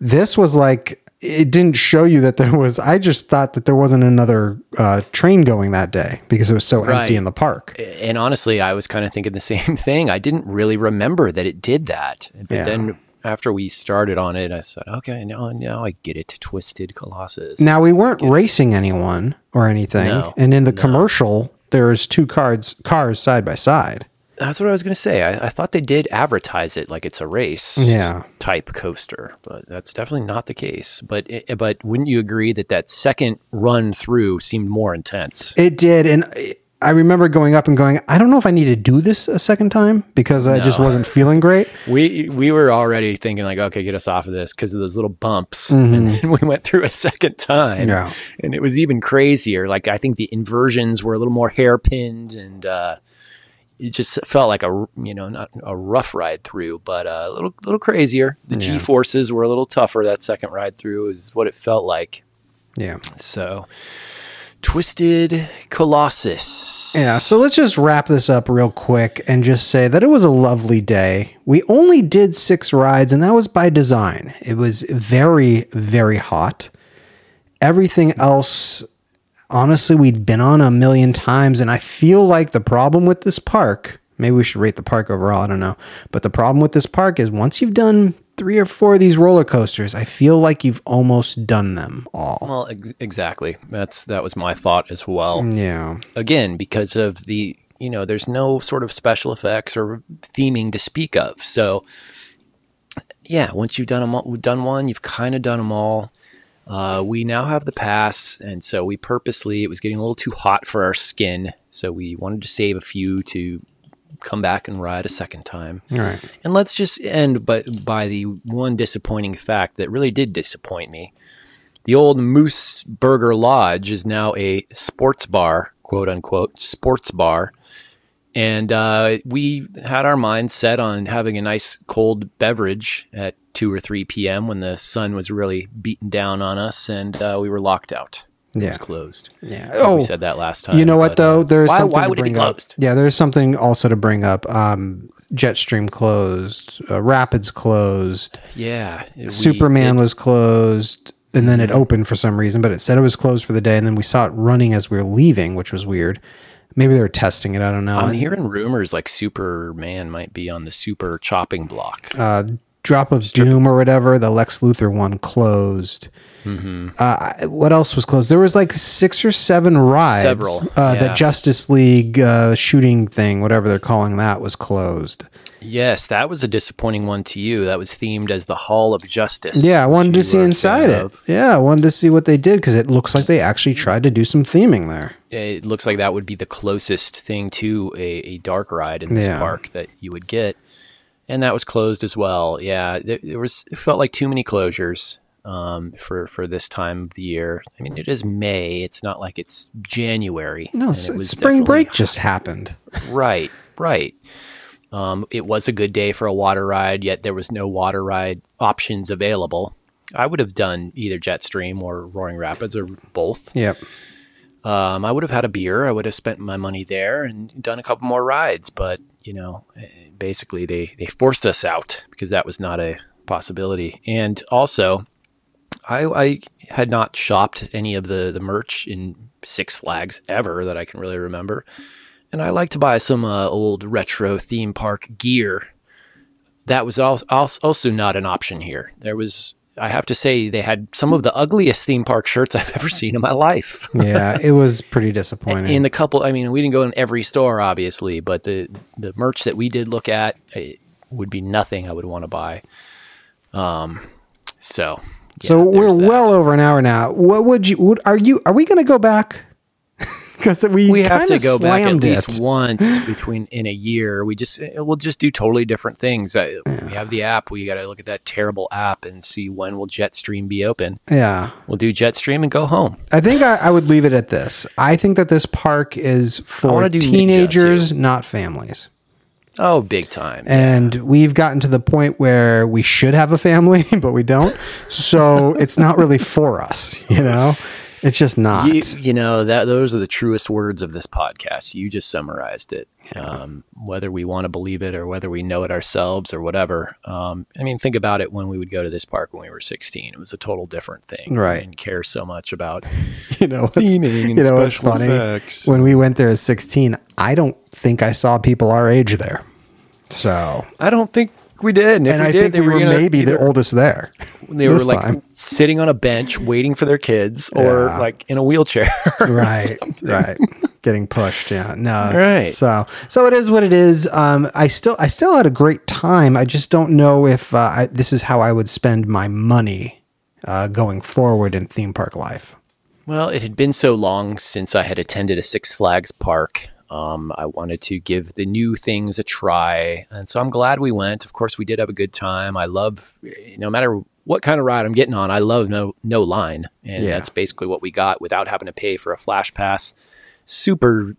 S1: This was like it didn't show you that there was. I just thought that there wasn't another uh, train going that day because it was so empty in the park.
S2: And honestly, I was kind of thinking the same thing. I didn't really remember that it did that. But
S1: Yeah.
S2: then after we started on it, I thought, okay, now now I get it. Twisted Colossus.
S1: Now we weren't racing anyone or anything,
S2: No,
S1: and in the commercial, there's two cars cars side by side.
S2: That's what I was going to say. I, I thought they did advertise it like it's a race
S1: Yeah.
S2: type coaster, but that's definitely not the case. But it, but wouldn't you agree that that second run through seemed more intense?
S1: It did, and I remember going up and going. I don't know if I need to do this a second time because I just wasn't feeling great.
S2: We we were already thinking like, okay, get us off of this because of those little bumps,
S1: Mm-hmm.
S2: and then we went through a second time,
S1: Yeah.
S2: and it was even crazier. Like I think the inversions were a little more hairpinned, and uh, it just felt like a you know not a rough ride through, but uh, a little little crazier. The G forces were a little tougher that second ride through, is what it felt like.
S1: Yeah.
S2: So, Twisted Colossus.
S1: Yeah, so let's just wrap this up real quick and just say that it was a lovely day. We only did six rides, and that was by design. It was very, very hot. Everything else, honestly, we'd been on a million times, and I feel like the problem with this park, maybe we should rate the park overall, I don't know. But the problem with this park is once you've done three or four of these roller coasters, I feel like you've almost done them all.
S2: Well, ex- exactly. That's that was my thought as well.
S1: Yeah.
S2: again because of the you know there's no sort of special effects or theming to speak of so yeah once you've done them all, done one you've kind of done them all uh, we now have the pass and so we purposely it was getting a little too hot for our skin so we wanted to save a few to come back and ride a second time
S1: All right.
S2: and let's just end but by the one disappointing fact that really did disappoint me. The old Moose Burger Lodge is now a sports bar, quote unquote, sports bar. And uh, we had our minds set on having a nice cold beverage at 2 or 3 p.m. when the sun was really beating down on us and uh, we were locked out.
S1: Yeah.
S2: was closed.
S1: Yeah.
S2: Oh, we said that last time.
S1: You know what
S2: but,
S1: though? There's
S2: why,
S1: something
S2: why
S1: to
S2: would it be
S1: bring up.
S2: closed?
S1: Yeah, there's something also to bring up. Um, Jetstream closed. Uh, Rapids closed.
S2: Yeah.
S1: Superman
S2: did- Mm-hmm.
S1: was closed, and then it opened for some reason, but it said it was closed for the day, and then we saw it running as we were leaving, which was weird. Maybe they were testing it. I don't know.
S2: I'm hearing rumors like Superman might be on the super chopping block.
S1: uh, Drop of Doom or whatever, the Lex Luthor one closed.
S2: Mm-hmm.
S1: Uh, what else was closed? There was like six or seven rides.
S2: Several,
S1: Uh, The. Justice League uh, shooting thing, whatever they're calling that, was closed.
S2: Yes, that was a disappointing one to you. That was themed as the Hall of Justice.
S1: Yeah, I wanted to see inside it.
S2: of.
S1: Yeah, I wanted to see what they did because it looks like they actually tried to do some theming there.
S2: It looks like that would be the closest thing to a, a dark ride in this
S1: Yeah.
S2: park that you would get, and that was closed as well. Yeah, there, there was it felt like too many closures um, for for this time of the year. I mean, it is May. It's not like it's January.
S1: No,
S2: and it was
S1: spring break just happened.
S2: Right, right. Um, it was a good day for a water ride, yet there was no water ride options available. I would have done either Jetstream or Roaring Rapids or both.
S1: Yep.
S2: Um, I would have had a beer. I would have spent my money there and done a couple more rides. But you know, eh, basically they they forced us out because that was not a possibility. And also, I, I had not shopped any of the the merch in Six Flags ever that I can really remember. And I like to buy some uh, old retro theme park gear. That was al- al- also not an option here. There was, I have to say, they had some of the ugliest theme park shirts I've ever seen in my life.
S1: Yeah, it was pretty disappointing.
S2: in the couple i mean we didn't go in every store obviously but the the merch that we did look at it would be nothing i would want to buy um so
S1: so we're
S2: that.
S1: well over an hour now. What would you? Would, are you? Are we going to go back? Because we
S2: we have to go back at
S1: slammed
S2: least
S1: it.
S2: once between in a year we just we'll just do totally different things I, we have the app we got to look at that terrible app and see when will jetstream be open
S1: Yeah,
S2: we'll do jetstream and go home
S1: I think I, I would leave it at this. I think that this park is for
S2: wanna do Ninja,
S1: teenagers, not families.
S2: Oh big time
S1: And we've gotten to the point where we should have a family, but we don't. So it's not really for us, you know? It's just not.
S2: You, you know that those are the truest words of this podcast. You just summarized it. Um, whether we want to believe it or whether we know it ourselves or whatever. Um, I mean, think about it. When we would go to this park when we were 16, it was a total different thing.
S1: Right.
S2: We didn't care so much about.
S1: you know,
S2: Theming and
S1: you know
S2: special
S1: funny?
S2: effects.
S1: When we went there as 16, I don't think I saw people our age there. So,
S2: I don't think we did. And,
S1: and I
S2: did,
S1: think
S2: they
S1: we were
S2: gonna
S1: maybe the oldest there.
S2: They were like
S1: time.
S2: sitting on a bench waiting for their kids, or
S1: Yeah.
S2: like in a wheelchair.
S1: right right getting pushed yeah no
S2: Right.
S1: so so it is what it is um i still i still had a great time i just don't know if uh, I, this is how i would spend my money uh, going forward in theme park life
S2: Well, it had been so long since I had attended a Six Flags park. Um, I wanted to give the new things a try. And so I'm glad we went. Of course, we did have a good time. I love, no matter what kind of ride I'm getting on, I love no, no line. And
S1: Yeah.
S2: that's basically what we got without having to pay for a flash pass. Super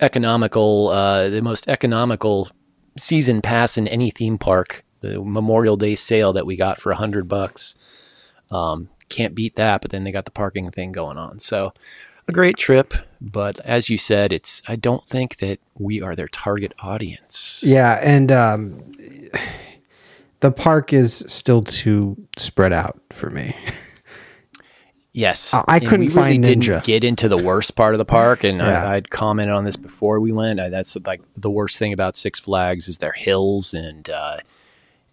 S2: economical, uh, the most economical season pass in any theme park. The Memorial Day sale that we got for a hundred bucks um, can't beat that. But then they got the parking thing going on. So a great trip. But as you said, it's I don't think that we are their target audience.
S1: yeah and um the park is still too spread out for me
S2: Yes,
S1: I- I couldn't
S2: we really
S1: find
S2: didn't
S1: Ninja.
S2: get into the worst part of the park, and
S1: Yeah.
S2: I, I'd commented on this before we went. I, that's like the worst thing about Six Flags is their hills, and uh,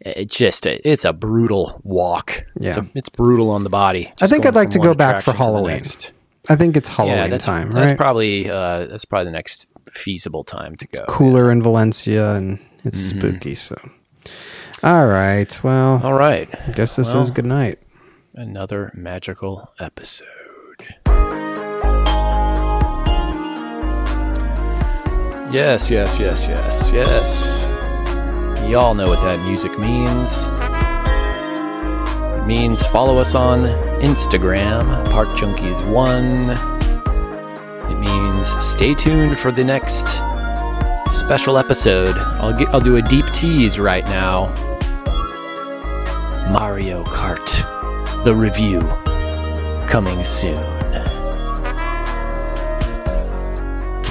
S2: it just it's a brutal walk. it's,
S1: Yeah.
S2: a, it's brutal on the body.
S1: I think I'd like to go back for
S2: attraction to the
S1: Halloween. I think it's halloween
S2: yeah, that's
S1: time
S2: That's probably uh, that's probably the next feasible time to go.
S1: cooler in valencia and it's
S2: Mm-hmm.
S1: spooky so all right well
S2: All right,
S1: I guess this
S2: Well-
S1: is good night.
S2: another magical episode. Yes, yes, yes, yes, yes. Y'all know what that music means. Means follow us on Instagram, Park Junkies One. It means stay tuned for the next special episode. I'll get, I'll do a deep tease right now. Mario Kart, the review, coming soon.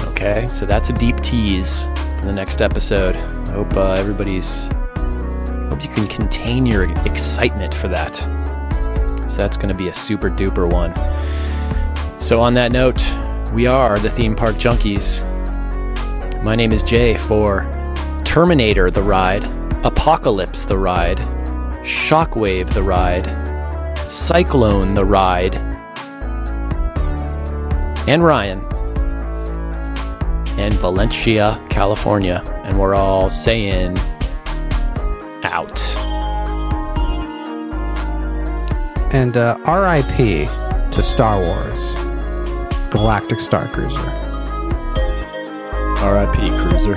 S2: Okay, so that's a deep tease for the next episode. I hope uh, everybody's. Hope you can contain your excitement for that. So that's going to be a super duper one. So, on that note, we are the theme park junkies. My name is Jay for Terminator the Ride, Apocalypse the Ride, Shockwave the Ride, Cyclone the Ride, and Ryan, and Valencia, California. And we're all saying out.
S1: And uh, RIP to Star Wars Galactic Star Cruiser.
S2: R.I.P. Cruiser.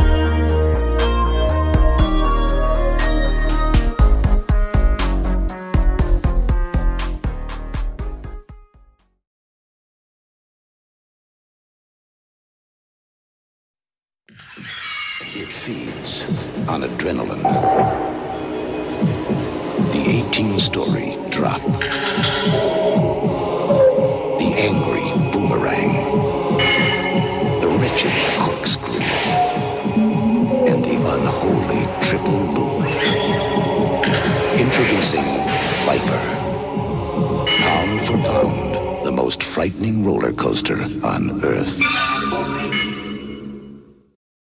S6: It feeds on adrenaline. The 18 story drop. The angry boomerang. The wretched corkscrew. And the unholy triple loop. Introducing Viper. Pound for pound, the most frightening roller coaster on Earth.